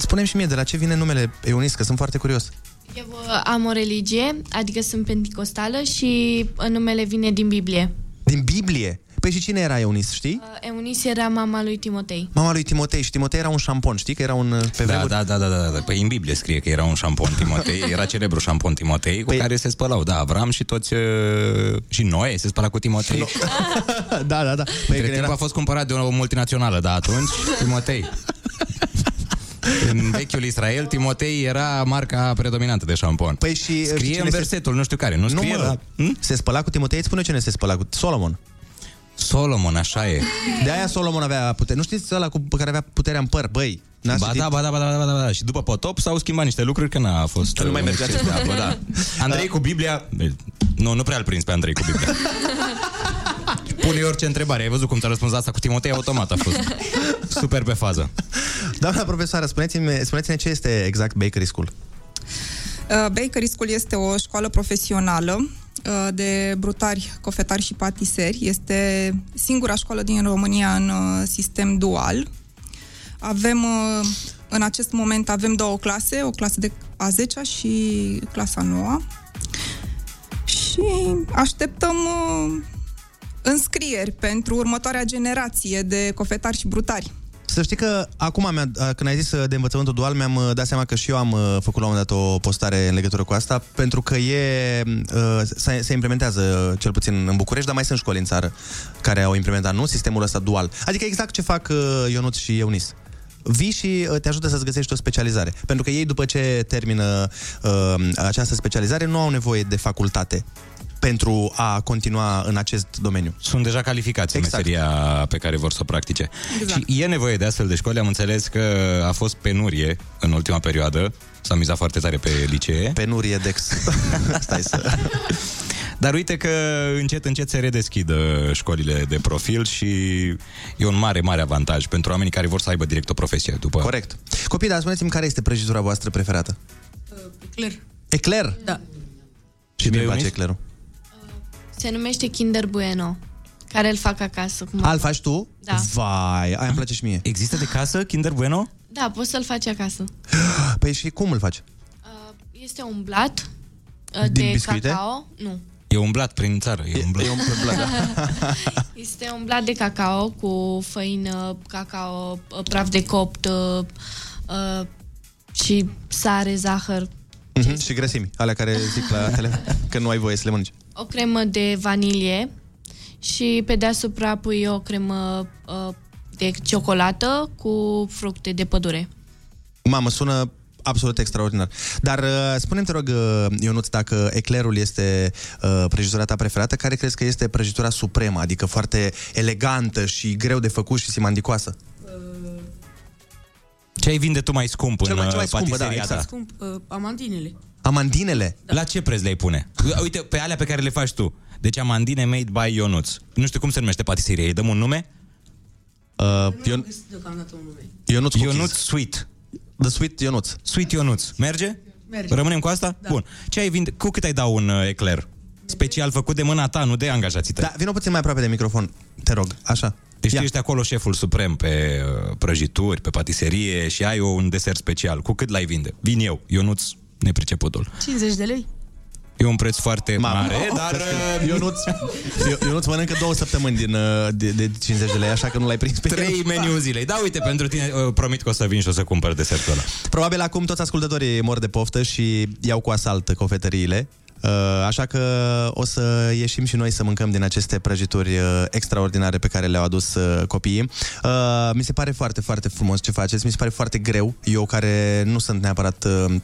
spune și mie de la ce vine numele Eunis, că sunt foarte curios. Eu uh, am o religie, adică sunt penticostală și uh, numele vine din Biblie. Din Biblie. Păi și cine era Eunis, știi? Uh, Eunice era mama lui Timotei. Mama lui Timotei și Timotei era un șampon, știi că era un uh, pe Da, vremuri... da, da, da, da, da. Păi în Biblie scrie că era un șampon Timotei, era celebru șampon Timotei, cu care se spălau, da, Avram și toți, uh, și Noe se spăla cu Timotei. da, da, da. Păi Între timp a fost cumpărat de o multinațională, dar atunci Timotei. În vechiul Israel, Timotei era marca predominantă de șampon. Păi și știi scrie cine în se- versetul, nu știu care, nu scrie, mă, dar... Se spăla cu Timotei, îți spune cine se spăla cu Solomon. Solomon, așa e. De aia Solomon avea putere. Nu știți ăla cu care avea puterea în păr, băi? N-ați Ba citit? da, ba da, ba da, ba da, ba da. Și după potop s-au schimbat niște lucruri că n-a fost Nu mai un mergea exces de apă, da. Andrei cu Biblia... Nu, nu prea îl prins pe Andrei cu Biblia. Pune orice întrebare. Ai văzut cum ți-a răspuns asta cu Timotei? Automat a fost. Super pe fază. Doamna profesoară, spuneți-mi, spuneți-ne ce este exact Bakery School. Uh, Bakery School este o școală profesională uh, de brutari, cofetari și patiseri. Este singura școală din România în uh, sistem dual. Avem, uh, în acest moment, avem două clase, o clasă de a 10 și clasa 9 și așteptăm uh, înscrieri pentru următoarea generație de cofetari și brutari. Să știi că acum, mi-a, când ai zis uh, de învățământul dual, mi-am uh, dat seama că și eu am uh, făcut la un moment dat o postare în legătură cu asta, pentru că e, uh, se, se implementează cel puțin în București, dar mai sunt școli în țară care au implementat, nu, sistemul ăsta dual. Adică exact ce fac uh, Ionuț și Eunis. Vii și uh, te ajută să-ți găsești o specializare. Pentru că ei, după ce termină uh, această specializare, nu au nevoie de facultate pentru a continua în acest domeniu. Sunt deja calificați exact. în meseria pe care vor să o practice. Exact. Și e nevoie de astfel de școli. Am înțeles că a fost penurie în ultima perioadă. S-a mizat foarte tare pe licee. Penurie Dex. Asta e să... Dar uite că încet, încet se redeschid uh, școlile de profil și e un mare, mare avantaj pentru oamenii care vor să aibă direct o profesie după. Corect. Copii, dar spuneți-mi care este prăjitura voastră preferată? Ecler. Ecler? Da. Și mie îmi place Eunice? eclerul. Se numește Kinder Bueno, care îl fac acasă. Cum Al faci tu? Da. Vai, aia îmi place și mie. Există de casă Kinder Bueno? Da, poți să-l faci acasă. Păi și cum îl faci? Este un blat uh, Din de biscuite? cacao. Nu. E umblat prin țară. E, umblat. E un blat, da. Este un blat de cacao cu făină, cacao, uh, praf de copt uh, uh, și sare, zahăr, Mhm, și grăsimi, alea care zic la tele că nu ai voie să le mănânci. O cremă de vanilie și pe deasupra pui o cremă uh, de ciocolată cu fructe de pădure. Mamă, sună absolut extraordinar. Dar uh, spune-mi, te rog, uh, Ionuț, dacă eclerul este uh, prăjitura ta preferată, care crezi că este prăjitura supremă, adică foarte elegantă și greu de făcut și simandicoasă? Ce ai vinde tu mai scump Cel în mai- cel mai uh, scumpă, da, patiseria exact. ta? Scump, uh, amandinele. Amandinele? La ce preț le-ai pune? Uite, pe alea pe care le faci tu. Deci amandine made by Ionuț. Nu știu cum se numește patiseria, îi dăm un nume? Uh, Ion... Deocamdată un nume. Ionuț Ionuț Sweet. The Sweet Ionuț. Sweet Ionuț. Merge? Merge. Rămânem cu asta? Da. Bun. Ce ai vinde? Cu cât ai da un uh, ecler? Special făcut de mâna ta, nu de angajații tăi. Da, vină puțin mai aproape de microfon, te rog, așa. Deci tu ești acolo șeful suprem pe uh, prăjituri, pe patiserie și ai un desert special. Cu cât l-ai vinde? Vin eu, Ionuț, nepriceputul. 50 de lei? E un preț foarte mare, dar... uh, Ionuț, Ionuț mănâncă două săptămâni din, uh, de, de 50 de lei, așa că nu l-ai prins pe Trei el. meniu zilei. Da, uite, pentru tine uh, promit că o să vin și o să cumpăr desertul ăla. Probabil acum toți ascultătorii mor de poftă și iau cu asalt cofetăriile. Uh, Așa că o să ieșim și noi să mâncăm din aceste prăjituri uh, extraordinare pe care le-au adus uh, copiii. Uh, Mi se pare foarte, foarte frumos ce faceți, mi se pare foarte greu. Eu care nu sunt neapărat uh,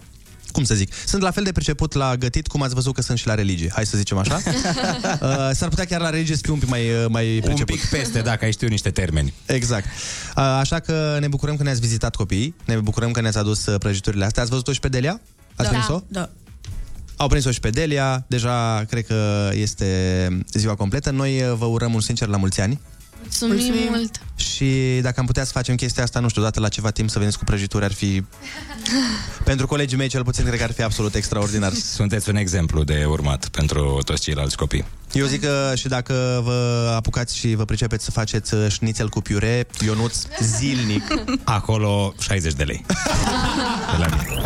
cum să zic, sunt la fel de priceput la gătit cum ați văzut că sunt și la religie, hai să zicem așa. uh, s-ar putea chiar la religie să fiu un pic mai, uh, mai Un priceput. pic peste, dacă ai știu niște termeni. Exact. Uh, Așa că ne bucurăm că ne-ați vizitat copiii, ne bucurăm că ne-ați adus uh, prăjiturile astea. Ați văzut-o și pe Delia? Ați da. prins-o? Da. Au prins-o și pe Delia, deja cred că este ziua completă. Noi uh, vă urăm un sincer la mulți ani Mulțumim, Mulțumim. mult. și dacă am putea să facem chestia asta, nu știu, dată la ceva timp să veniți cu prăjituri, ar fi... Pentru colegii mei, cel puțin, cred că ar fi absolut extraordinar. Sunteți un exemplu de urmat pentru toți ceilalți copii. Eu zic că și dacă vă apucați și vă pricepeți să faceți uh, șnițel cu piure, Ionuț, zilnic. Acolo 60 de lei. De la mine.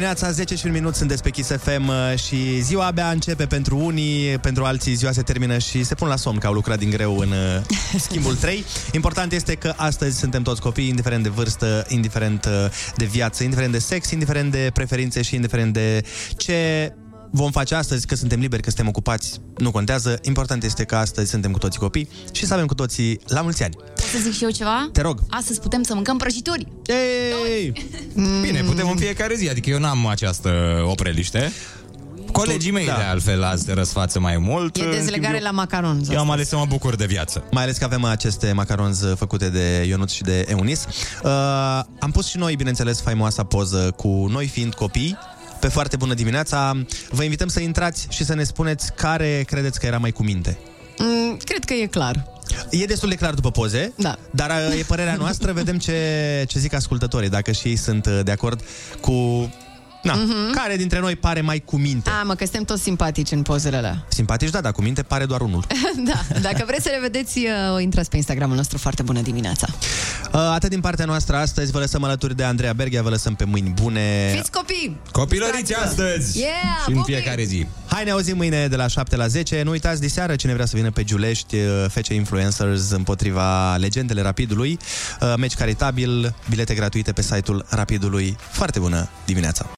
Dimineața, 10 și un minut sunt pe Kiss FM uh, și ziua abia începe pentru unii, pentru alții ziua se termină și se pun la somn că au lucrat din greu în uh, schimbul 3. Important este că astăzi suntem toți copii, indiferent de vârstă, indiferent uh, de viață, indiferent de sex, indiferent de preferințe și indiferent de ce vom face astăzi, că suntem liberi, că suntem ocupați, nu contează. Important este că astăzi suntem cu toții copii și să avem cu toții la mulți ani. Pot să zic și eu ceva? Te rog. Astăzi putem să mâncăm prăjituri. Ei! Bine, putem în fiecare zi, adică eu n-am această opreliște. Colegii mei, Da. de altfel, azi răsfață mai mult. E În schimb, dezlegare eu- la macaron. Eu am ales să mă bucur de viață. Mai ales că avem aceste macaronzi făcute de Ionuț și de Eunis. Uh, am pus și noi, bineînțeles, faimoasa poză cu noi fiind copii, pe foarte bună dimineața. Vă invităm să intrați și să ne spuneți care credeți că era mai cu minte. Mm, cred că e clar. E destul de clar după poze, da. dar uh, e părerea noastră, vedem ce, ce zic ascultătorii, dacă și ei sunt uh, de acord cu... Na, Mhm. care dintre noi pare mai cu minte? A, mă, că suntem toți simpatici în pozele alea. Simpatici, da, dar cu minte pare doar unul. da, dacă vreți să le vedeți, uh, intrați pe Instagramul nostru. Foarte bună dimineața. Uh, Atât din partea noastră astăzi, vă lăsăm alături de Andreea Berghia, vă lăsăm pe mâini bune. Fiți copii! Copilăriți astăzi Yeah, și în pupii! fiecare zi. Hai, ne auzim mâine de la 7 la 10. Nu uitați, diseară, cine vrea să vină pe Giulești, uh, FC Influencers împotriva legendele Rapidului. Uh, Meci caritabil, bilete gratuite pe site-ul Rapidului. Foarte bună dimineața!